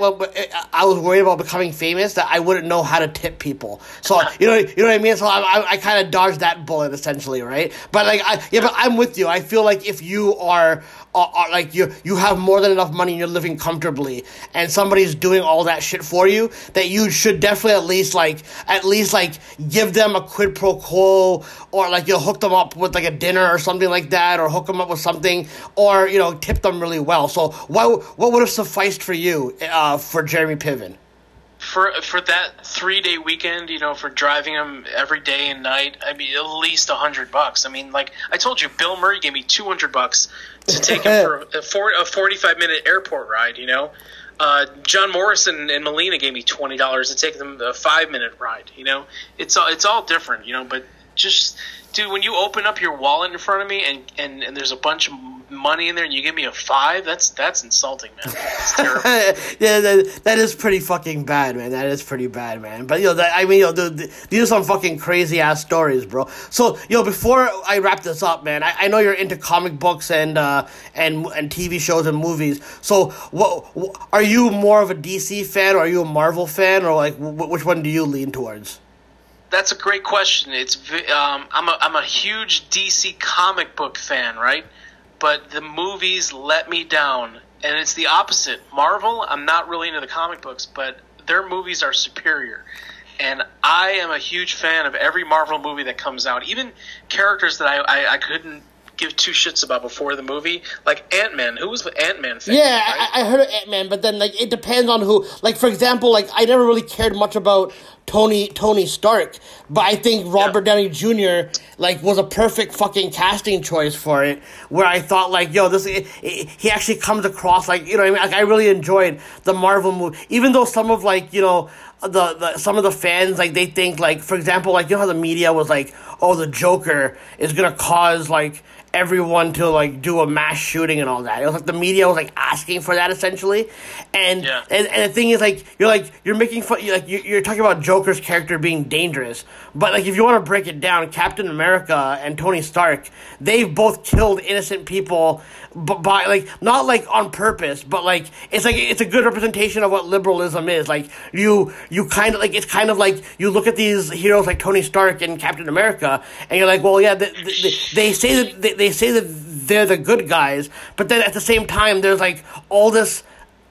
I was worried about becoming famous that I wouldn't know how to tip people. So you know you know what I mean. So I I, I kind of dodged that bullet essentially, right? But like I yeah, but I'm with you. I feel like if you are are, are, like you you have more than enough money and you're living comfortably and somebody's doing all that shit for you that you should definitely at least like at least like give them a quid pro quo or like you'll hook them up with like a dinner or something like that or hook them up with something or you know tip them really well. So what what would have sufficed for you uh, for Jeremy Piven for for that three day weekend, you know, for driving him every day and night, I mean, at least a hundred bucks. I mean, like I told you, Bill Murray gave me two hundred bucks to take him for a, a forty five minute airport ride. You know, Uh, John Morrison and Melina gave me twenty dollars to take them a five minute ride. You know, it's all it's all different. You know, but just dude, when you open up your wallet in front of me and and, and there's a bunch of money in there and you give me a five, that's that's insulting, man. Terrible. yeah, that, that is pretty fucking bad, man. That is pretty bad, man. But you know, that, I mean, you know, the, the, these are some fucking crazy ass stories, bro. So, you know, before I wrap this up, man, I, I know you're into comic books and uh, and and TV shows and movies. So, what, what are you more of a DC fan or are you a Marvel fan or like wh- which one do you lean towards? That's a great question. It's um, I'm a I'm a huge DC comic book fan, right? But the movies let me down, and it's the opposite. Marvel, I'm not really into the comic books, but their movies are superior. And I am a huge fan of every Marvel movie that comes out, even characters that I, I, I couldn't give two shits about before the movie, like Ant Man. Who was Ant Man? Yeah, right? I, I heard of Ant Man, but then like it depends on who. Like for example, like I never really cared much about Tony Tony Stark, but I think Robert Downey Jr. like was a perfect fucking casting choice for it. Where I thought like, yo, this it, it, he actually comes across like you know what I mean. Like I really enjoyed the Marvel movie, even though some of like you know the, the some of the fans like they think like for example like you know how the media was like oh the Joker is gonna cause like everyone to like do a mass shooting and all that. It was like the media was like asking for that essentially, and Yeah. and, and the thing is like you're like you're making fun you're like you're, you're talking about Joker's character being dangerous, but like if you want to break it down, Captain America and Tony Stark they've both killed innocent people, but by like not like on purpose, but like it's like it's a good representation of what liberalism is. Like you you kind of like it's kind of like you look at these heroes like Tony Stark and Captain America, and you're like, well, yeah, they, they, they say that they, they say that they're the good guys, but then at the same time, there's like all this.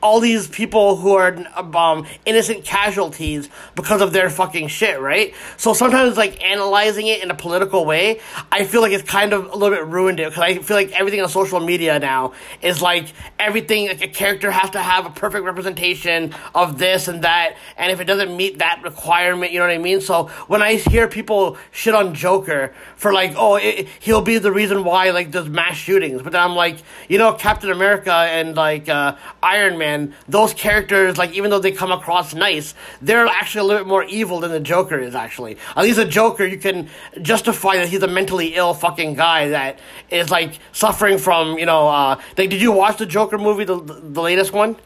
All these people who are um, innocent casualties because of their fucking shit, right? So sometimes, like analyzing it in a political way, I feel like it's kind of a little bit ruined it because I feel like everything on social media now is like everything. Like a character has to have a perfect representation of this and that, and if it doesn't meet that requirement, you know what I mean. So when I hear people shit on Joker for like, oh, it, he'll be the reason why like there's mass shootings, but then I'm like, you know, Captain America and like uh, Iron Man, those characters, like even though they come across nice, they're actually a little bit more evil than the Joker is. Actually, at least the Joker, you can justify that he's a mentally ill fucking guy that is like suffering from, you know, uh, like did you watch the Joker movie, the the latest one?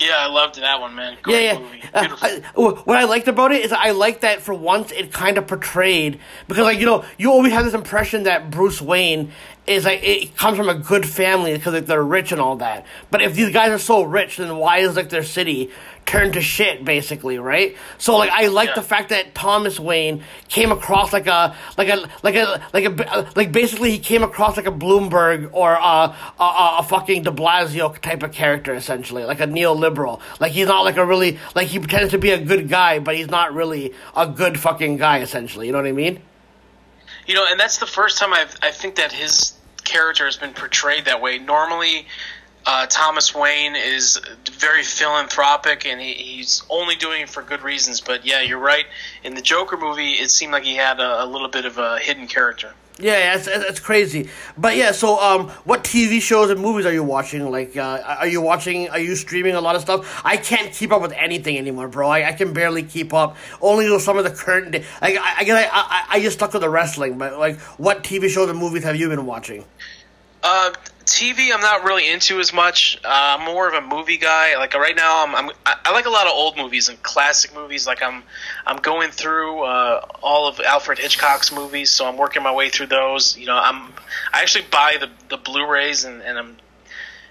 yeah, I loved that one, man. Great yeah, yeah. movie. Uh, I- what I liked about it is I liked that for once it kind of portrayed because like you know you always have this impression that Bruce Wayne is like it comes from a good family because like they're rich and all that. But if these guys are so rich, then why is like their city turned to shit basically, right? So like I like Yeah. the fact that Thomas Wayne came across like a like a like a like a like basically he came across like a Bloomberg or a a, a, a fucking De Blasio type of character essentially, like a neoliberal. Like he's not like a really like he pretends to be a good guy, but he's not really a good fucking guy essentially. You know what I mean? You know, and that's the first time I've, I think that his character has been portrayed that way. Normally, uh, Thomas Wayne is very philanthropic and he, he's only doing it for good reasons. But yeah, you're right. In the Joker movie, it seemed like he had a, a little bit of a hidden character. Yeah, it's, it's crazy. But yeah, so um, what TV shows and movies are you watching? Like, uh, are you watching? Are you streaming a lot of stuff? I can't keep up with anything anymore, bro. I, I can barely keep up. Only with some of the current. Day. Like, I, I, I, I just stuck with the wrestling. But like, what TV shows and movies have you been watching? Uh, TV, I'm not really into as much. Uh, I'm more of a movie guy. Like right now, I'm, I'm I I like a lot of old movies and classic movies. Like I'm I'm going through uh, all of Alfred Hitchcock's movies, so I'm working my way through those. You know, I'm I actually buy the the Blu-rays and, and I'm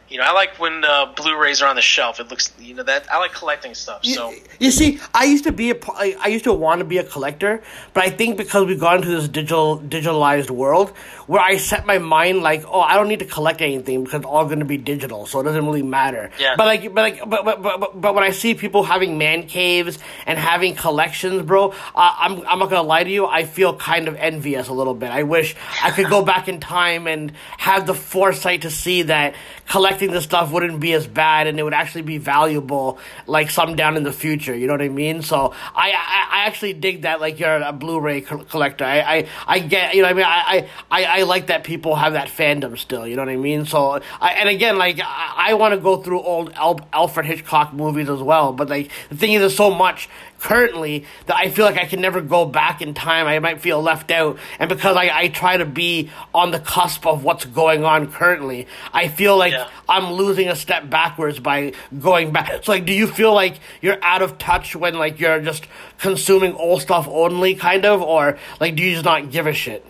you know I like when uh, Blu-rays are on the shelf. It looks you know that I like collecting stuff. So You, you see, I used to be a, I used to want to be a collector, but I think because we've gone into this digital digitalized world where I set my mind like, oh, I don't need to collect anything because it's all going to be digital, so it doesn't really matter. Yeah. But like, but like, but but, but, but, but when I see people having man caves and having collections, bro, uh, I'm I'm not gonna lie to you, I feel kind of envious a little bit. I wish I could go back in time and have the foresight to see that collecting the stuff wouldn't be as bad and it would actually be valuable like some down in the future. You know what I mean? So I I, I actually dig that like you're a Blu-ray co- collector. I, I I get you know I mean I, I I like that people have that fandom still. You know what I mean? So I, and again like I, I want to go through old Al- Alfred Hitchcock movies as well. But like the thing is, there's so much currently that I feel like I can never go back in time. I might feel left out. And because I, I try to be on the cusp of what's going on currently, I feel like Yeah. I'm losing a step backwards by going back. So like do you feel like you're out of touch when like you're just consuming old stuff only kind of or like do you just not give a shit?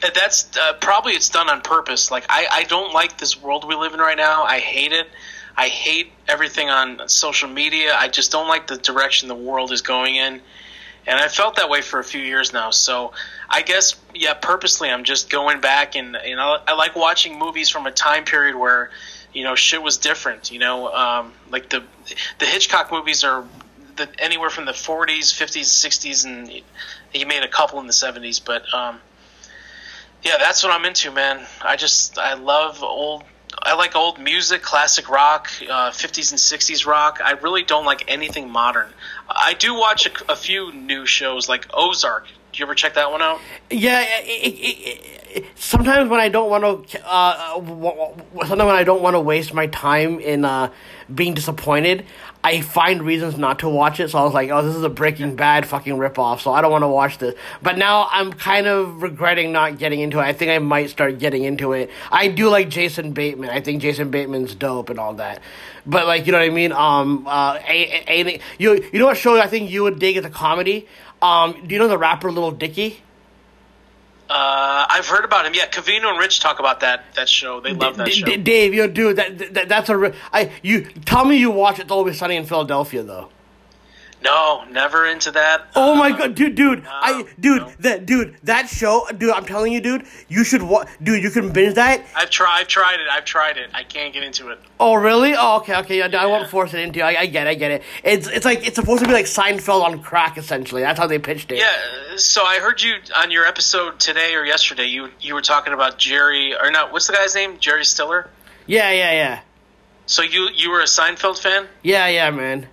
That's uh, probably it's done on purpose. Like I, I don't like this world we live in right now. I hate it. I hate everything on social media. I just don't like the direction the world is going in. And I felt that way for a few years now. So I guess yeah, purposely I'm just going back and you know I like watching movies from a time period where you know shit was different. You know, um, like the the Hitchcock movies are the, anywhere from the 40s, 50s, 60s, and he made a couple in the 70s. But um, yeah, that's what I'm into, man. I just I love old. I like old music, classic rock, uh, 50s and 60s rock. I really don't like anything modern. I do watch a, a few new shows like Ozark. Do you ever check that one out? Yeah, it, it, it, sometimes when I don't want to, uh, w- sometimes when I don't want to waste my time in uh, being disappointed, I find reasons not to watch it. So I was like, oh, this is a Breaking Bad fucking ripoff, so I don't want to watch this. But now I'm kind of regretting not getting into it. I think I might start getting into it. I do like Jason Bateman. I think Jason Bateman's dope and all that. But like, you know what I mean? Um, uh, a, a, a, you you know what show I think you would dig as a comedy? Um, do you know the rapper Little Dicky? Uh, I've heard about him. Yeah, Covino and Rich talk about that that show. They love that D- show. D- Dave, yo, dude, that, that that's a. re- I you tell me you watch It's Always Sunny in Philadelphia though. No, never into that. Oh my Uh, god, dude, dude, I, dude, no. that, dude, that show, dude, I'm telling you, dude, you should watch, dude, you can binge that. I've tried. I've tried it. I've tried it. I can't get into it. Oh really? Oh okay, okay, yeah, I won't force it into. you. I, I get, it, I get it. It's, it's like it's supposed to be like Seinfeld on crack, essentially. That's how they pitched it. Yeah. So I heard you on your episode today or yesterday. You you were talking about Jerry or not? What's the guy's name? Jerry Stiller. yeah, yeah, yeah, So you you were a Seinfeld fan. yeah, yeah, man.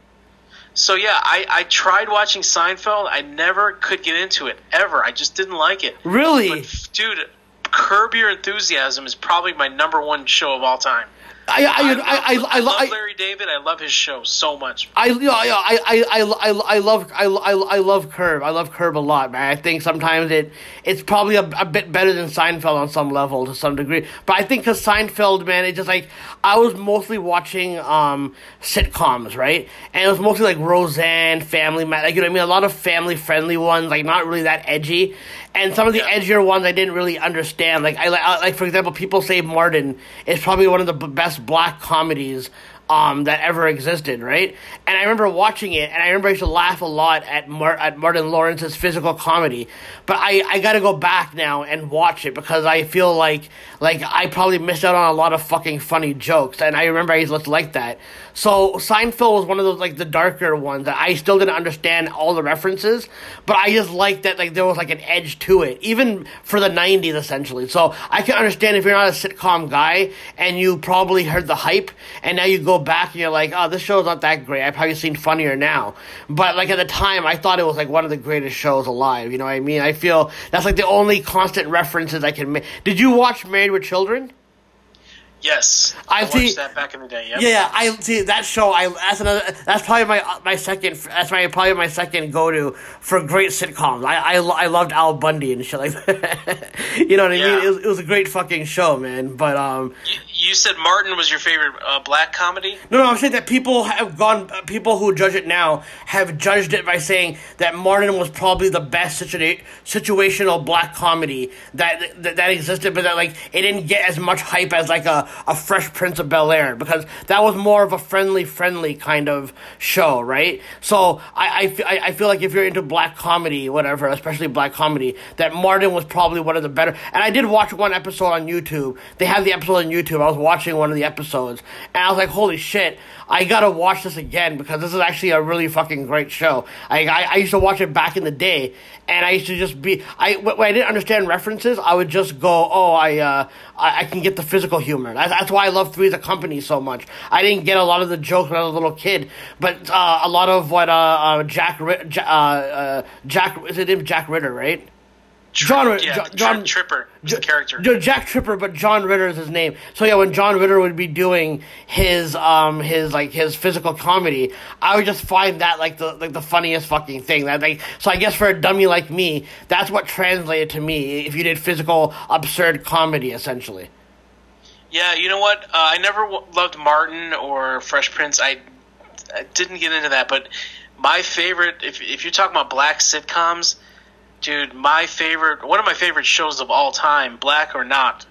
So yeah, I, I tried watching Seinfeld. I never could get into it ever. I just didn't like it. Really? But dude, Curb Your Enthusiasm is probably my number one show of all time. I, I, I, love, I, I, I, love I, Larry David. I love his show so much. I yeah, yeah, I, I, I, I, I love I, I, I love Curb. I love Curb a lot, man. I think sometimes it it's probably a, a bit better than Seinfeld on some level to some degree. But I think because Seinfeld, man, it just like I was mostly watching um sitcoms, right? And it was mostly like Roseanne, Family Man, like you know what I mean. A lot of family friendly ones, like not really that edgy. And some of the Yeah. edgier ones I didn't really understand. Like I like for example, people say Martin is probably one of the b- best black comedies um, that ever existed, right? And I remember watching it, and I remember I used to laugh a lot at Mar- at Martin Lawrence's physical comedy. But I, I got to go back now and watch it because I feel like like I probably missed out on a lot of fucking funny jokes, and I remember I used to like that. So Seinfeld was one of those like the darker ones that I still didn't understand all the references, but I just liked that like there was like an edge to it, even for the '90s essentially. So I can understand if you're not a sitcom guy and you probably heard the hype, and now you go back and you're like, oh, this show's not that great. I've probably seen funnier now, but like at the time, I thought it was like one of the greatest shows alive. You know what I mean? I feel that's like the only constant references I can make. Did you watch Married with Children? Yes, I I, watched see- that back in the day. Yep. Yeah, I see that show. I that's another. That's probably my my second. That's my probably my second go to for great sitcoms. I I, I loved Al Bundy and shit like that. you know what I Yeah. mean? It was, it was a great fucking show, man. But um, You, you said Martin was your favorite uh, black comedy. no, no, I'm saying that people have gone. People who judge it now have judged it by saying that Martin was probably the best situa- situational black comedy that, that that existed, but that like it didn't get as much hype as like a, a Fresh Prince of Bel Air because that was more of a friendly, friendly kind of show, right? So I I feel like if you're into black comedy, whatever, especially black comedy, that Martin was probably one of the better. And I did watch one episode on YouTube. They have the episode on YouTube. I was watching one of the episodes, and I was like, "Holy shit! I gotta watch this again because this is actually a really fucking great show." I I, I used to watch it back in the day, and I used to just be I when I didn't understand references, I would just go, "Oh, I uh, I, I can get the physical humor." That's, that's why I love Three's a Company so much. I didn't get a lot of the jokes when I was a little kid, but uh, a lot of what uh, uh Jack uh, uh, Jack is it him Jack Ritter, right? John, yeah, John, John Tripper J- the character. J- Jack Tripper, but John Ritter is his name. So yeah, when John Ritter would be doing his um his like his physical comedy, I would just find that like the like the funniest fucking thing. That like so I guess for a dummy like me, that's what translated to me if you did physical absurd comedy essentially. Yeah, you know what? Uh, I never w- loved Martin or Fresh Prince. I, I didn't get into that, but my favorite, if if you're talking about black sitcoms Dude, my favorite, one of my favorite shows of all time, black or not,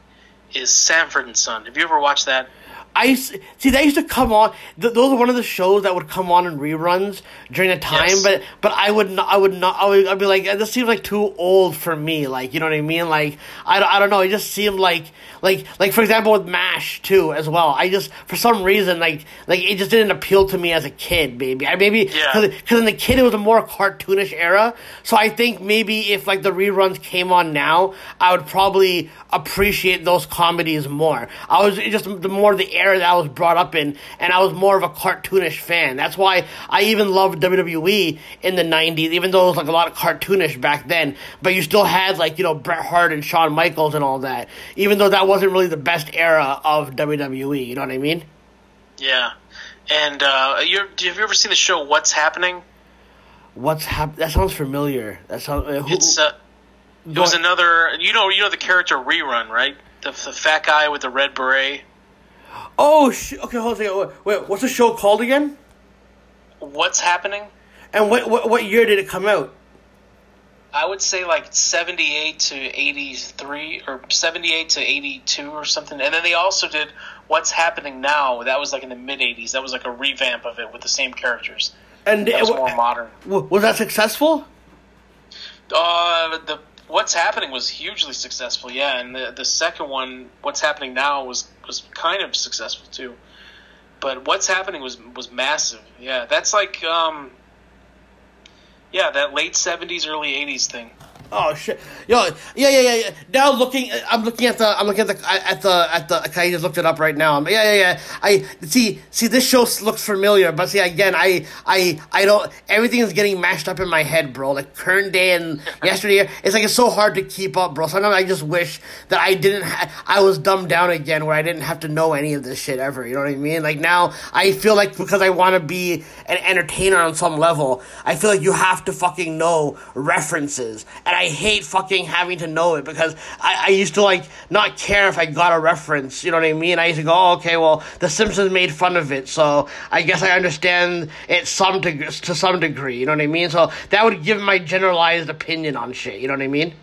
is Sanford and Son. Have you ever watched that? I see. They used to come on. Th- those are one of the shows that would come on in reruns during the time. Yes. But but I would not. I would not. I would. I'd be like, this seems like too old for me. Like you know what I mean? Like I, I don't know. It just seemed like like like for example with Mash too as well. I just for some reason like like it just didn't appeal to me as a kid. Maybe I maybe because yeah. in the kid it was a more cartoonish era. So I think maybe if like the reruns came on now, I would probably appreciate those comedies more. I was just the more the era that I was brought up in, and I was more of a cartoonish fan. That's why I even loved WWE in the '90s, even though it was like a lot of cartoonish back then. But you still had like you know Bret Hart and Shawn Michaels and all that, even though that wasn't really the best era of WWE. You know what I mean? Yeah. And uh, you have you ever seen the show What's Happening? What's hap- That sounds familiar. That sounds. Uh, who, it's uh, it was another. You know, you know the character Rerun, right? The, the fat guy with the red beret. Oh, sh- okay. Hold on. a Wait, wait, what's the show called again? What's happening? And what, what what year did it come out? I would say like seventy eight to eighty three, or seventy eight to eighty two, or something. And then they also did What's Happening Now. That was like in the mid eighties. That was like a revamp of it with the same characters. And that was it, more modern. Was that successful? Uh, the what's happening was hugely successful, yeah, and the the second one, what's happening now, was was kind of successful too. But what's happening was was massive, yeah. That's like, um, yeah, that late seventies, early eighties thing. Oh shit! Yo, yeah, yeah, yeah, yeah. Now looking, I'm looking at the, I'm looking at the, at the, at the. Okay, I just looked it up right now. I'm, Yeah, yeah, yeah. I see, see, this show looks familiar, but see, again, I, I, I don't. Everything is getting mashed up in my head, bro. Like current day and yesterday, it's like it's so hard to keep up, bro. Sometimes I just wish that I didn't. Ha- I was dumbed down again, where I didn't have to know any of this shit ever. You know what I mean? Like now, I feel like because I want to be an entertainer on some level, I feel like you have to fucking know references, and I I hate fucking having to know it because I, I used to like not care if I got a reference. You know what I mean? I used to go, oh, okay, well, The Simpsons made fun of it, so I guess I understand it some to to some degree. You know what I mean? So that would give my generalized opinion on shit. You know what I mean?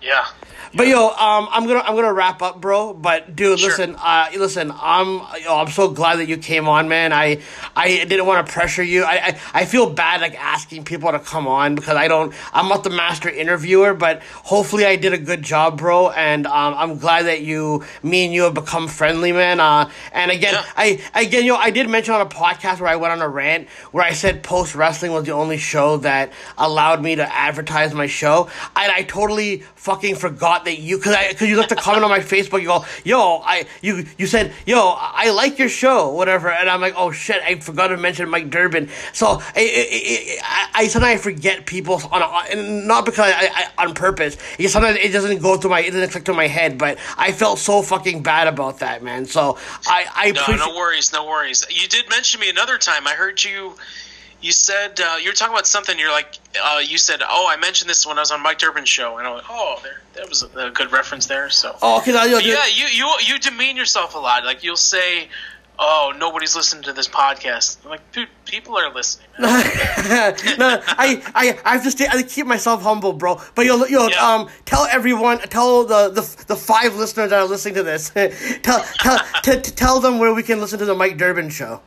Yeah. But yo, um, I'm gonna I'm gonna wrap up, bro. But dude, sure. listen, uh, listen, I'm yo, I'm so glad that you came on, man. I I didn't want to pressure you. I, I I feel bad like asking people to come on because I don't. I'm not the master interviewer, but hopefully I did a good job, bro. And um, I'm glad that you, me and you have become friendly, man. Uh, and again, yeah. I again, yo, I did mention on a podcast where I went on a rant where I said post wrestling was the only show that allowed me to advertise my show, and I totally fucking forgot that you because I because you left a comment on my Facebook. You go, yo, I you you said, yo, I like your show, whatever, and I'm like, oh shit, I forgot to mention Mike Durbin. So I I, I sometimes I forget people on, on not because I, I on purpose. It sometimes it doesn't go through my it doesn't click to my head, but I felt so fucking bad about that, man. So I I no no worries, no worries. You did mention me another time. I heard you you said uh, you were talking about something. You're like, uh, you said, "Oh, I mentioned this when I was on Mike Durbin's show," and I'm like, "Oh, there, that was a, a good reference there." So, oh, okay, yeah, you you you demean yourself a lot. Like you'll say, "Oh, nobody's listening to this podcast." I'm like, dude, people are listening. no, I, I, I have to stay. I keep myself humble, bro. But you'll, you'll, yeah. um, tell everyone, tell the, the, the five listeners that are listening to this, tell, tell, t- tell them where we can listen to the Mike Durbin show.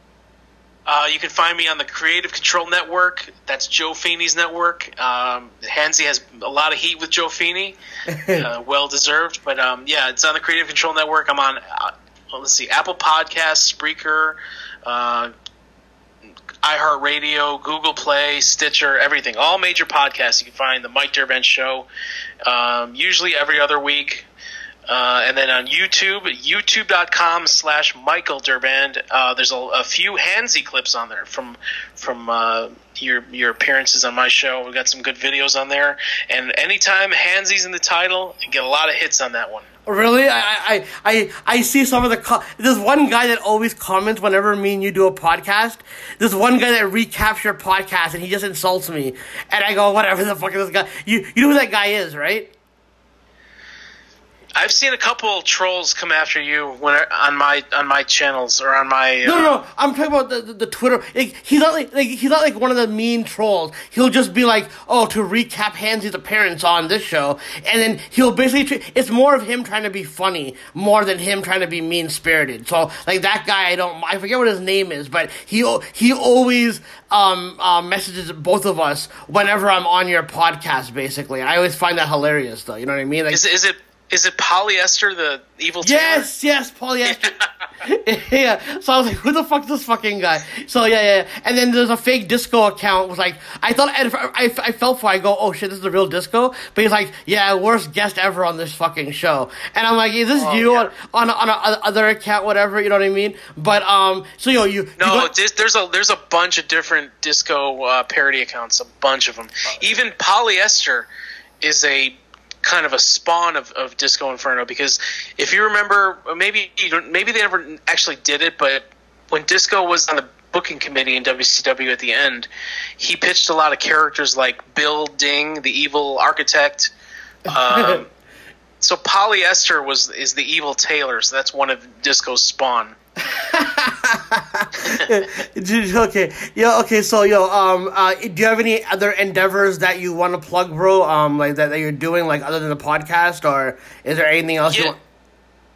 Uh, you can find me on the Creative Control Network. That's Joe Feeney's network. Um, Hansy has a lot of heat with Joe Feeney, uh, well deserved. But um, yeah, it's on the Creative Control Network. I'm on uh, well, let's see, Apple Podcasts, Spreaker, uh, iHeartRadio, Google Play, Stitcher, everything. All major podcasts you can find the Mike Durband Show. Um, usually every other week. Uh, and then on YouTube, youtube.com slash Michael Durband, uh, there's a, a, few Hansy clips on there from from uh, your your appearances on my show. We've got some good videos on there. And anytime Hansy's in the title, you get a lot of hits on that one. Really, I, I I I see some of the. Co- There's one guy that always comments whenever me and you do a podcast. There's one guy that recaps your podcast and he just insults me, and I go, whatever the fuck is this guy? You you know who that guy is, right? I've seen a couple trolls come after you when on my on my channels or on my. Uh... No, no, no, I'm talking about the the, the Twitter. Like, he's not like, like he's not like one of the mean trolls. He'll just be like, "Oh, to recap Hansy's appearance on this show," and then he'll basically. It's more of him trying to be funny more than him trying to be mean spirited. So, like that guy, I don't. I forget what his name is, but he he always um uh, messages both of us whenever I'm on your podcast. Basically, I always find that hilarious, though. You know what I mean? Like, is is it is it polyester, the evil? Yes, yes, polyester. yeah. So I was like, who the fuck is this fucking guy? So yeah, yeah. And then there's a fake disco account. Was like, I thought I, I, I felt for. I go, oh shit, this is the real disco. But he's like, yeah, worst guest ever on this fucking show. And I'm like, is this oh, you yeah. on on on a, other account, whatever? You know what I mean? But um, so yo, you no, you go- there's a there's a bunch of different disco uh, parody accounts, a bunch of them. Even polyester is a kind of a spawn of, of Disco Inferno because if you remember, maybe you maybe they never actually did it, but when Disco was on the booking committee in WCW at the end, he pitched a lot of characters like Bill Ding, the evil architect. Um, so polyester was is the evil tailor, so that's one of Disco's spawn. okay, yo, okay. So, yo, um, uh, do you have any other endeavors that you want to plug, bro? Um, like that, that you're doing, like other than the podcast, or is there anything else yeah. you want?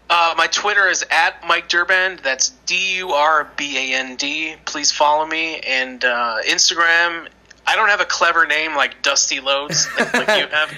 Uh, my Twitter is at Mike Durband. That's D U R B A N D. Please follow me. And uh, Instagram, I don't have a clever name like Dusty Loads like, like you have.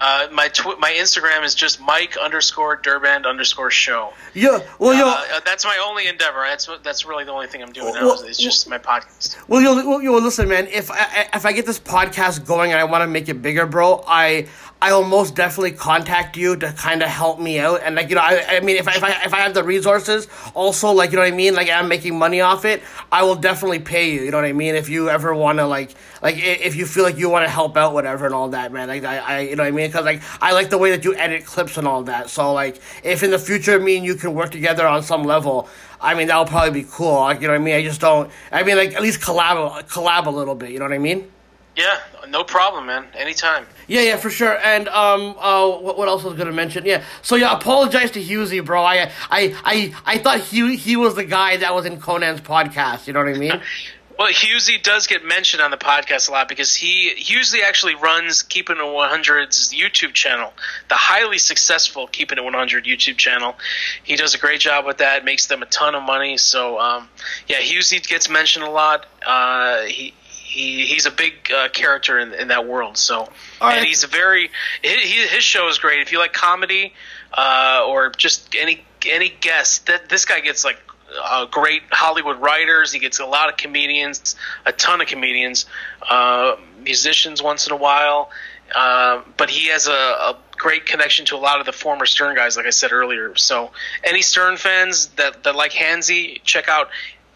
Uh, my tw- my Instagram is just Mike underscore Durband underscore show. Yeah, well, yo, uh, that's my only endeavor. That's that's really the only thing I'm doing well, now. It's just my podcast. Well, yo, well, yo, listen, man. If I if I get this podcast going and I want to make it bigger, bro, I I will most definitely contact you to kind of help me out. And like you know, I, I mean, if I, if I if I have the resources, also like you know what I mean, like I'm making money off it, I will definitely pay you. You know what I mean? If you ever want to like like if you feel like you want to help out, whatever, and all that, man. Like I, I you know what I mean? Because like I like the way that you edit clips and all that. So like if in the future me and you can work together on some level. I mean, that'll probably be cool. Like, you know what I mean? I just don't. I mean, like at least collab, collab a little bit. You know what I mean? Yeah, no problem, man. Anytime. Yeah, yeah, for sure. And um, uh, what, what else was gonna mention? Yeah, so yeah, apologize to Husey, bro. I, I, I, I thought he he was the guy that was in Konnan's podcast. You know what I mean? well, Husey does get mentioned on the podcast a lot because he Husey actually runs Keeping It 100's YouTube channel, the highly successful Keeping It 100 YouTube channel. He does a great job with that, makes them a ton of money. So um, yeah, Husey gets mentioned a lot. Uh, he he he's a big uh, character in, in that world. So right. and he's a very he, his show is great. If you like comedy uh, or just any any guest, that this guy gets like uh, great Hollywood writers. He gets a lot of comedians, a ton of comedians, uh, musicians once in a while. Uh, but he has a, a, great connection to a lot of the former Stern guys, like I said earlier. So, any Stern fans that, that like Hansy, check out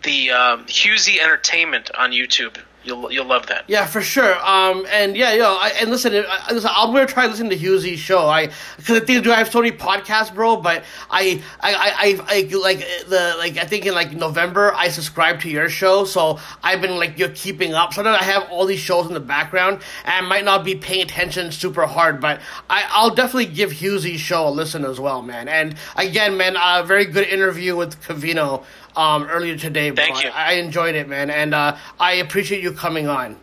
the um, Husey Entertainment on YouTube. You'll you'll love that. Yeah, for sure. Um, and yeah, yo, I, and listen, I, listen, I'm gonna try listening to Husey's show. I because I think do I have so many podcasts, bro. But I, I, I, I, like the like I think in like November I subscribed to your show, so I've been like you're keeping up. So Sometimes I have all these shows in the background, and I might not be paying attention super hard, but I, I'll definitely give Husey's show a listen as well, man. And again, man, a very good interview with Covino um, earlier today. Thank you. I, I, enjoyed it, man, and uh, I appreciate you coming on.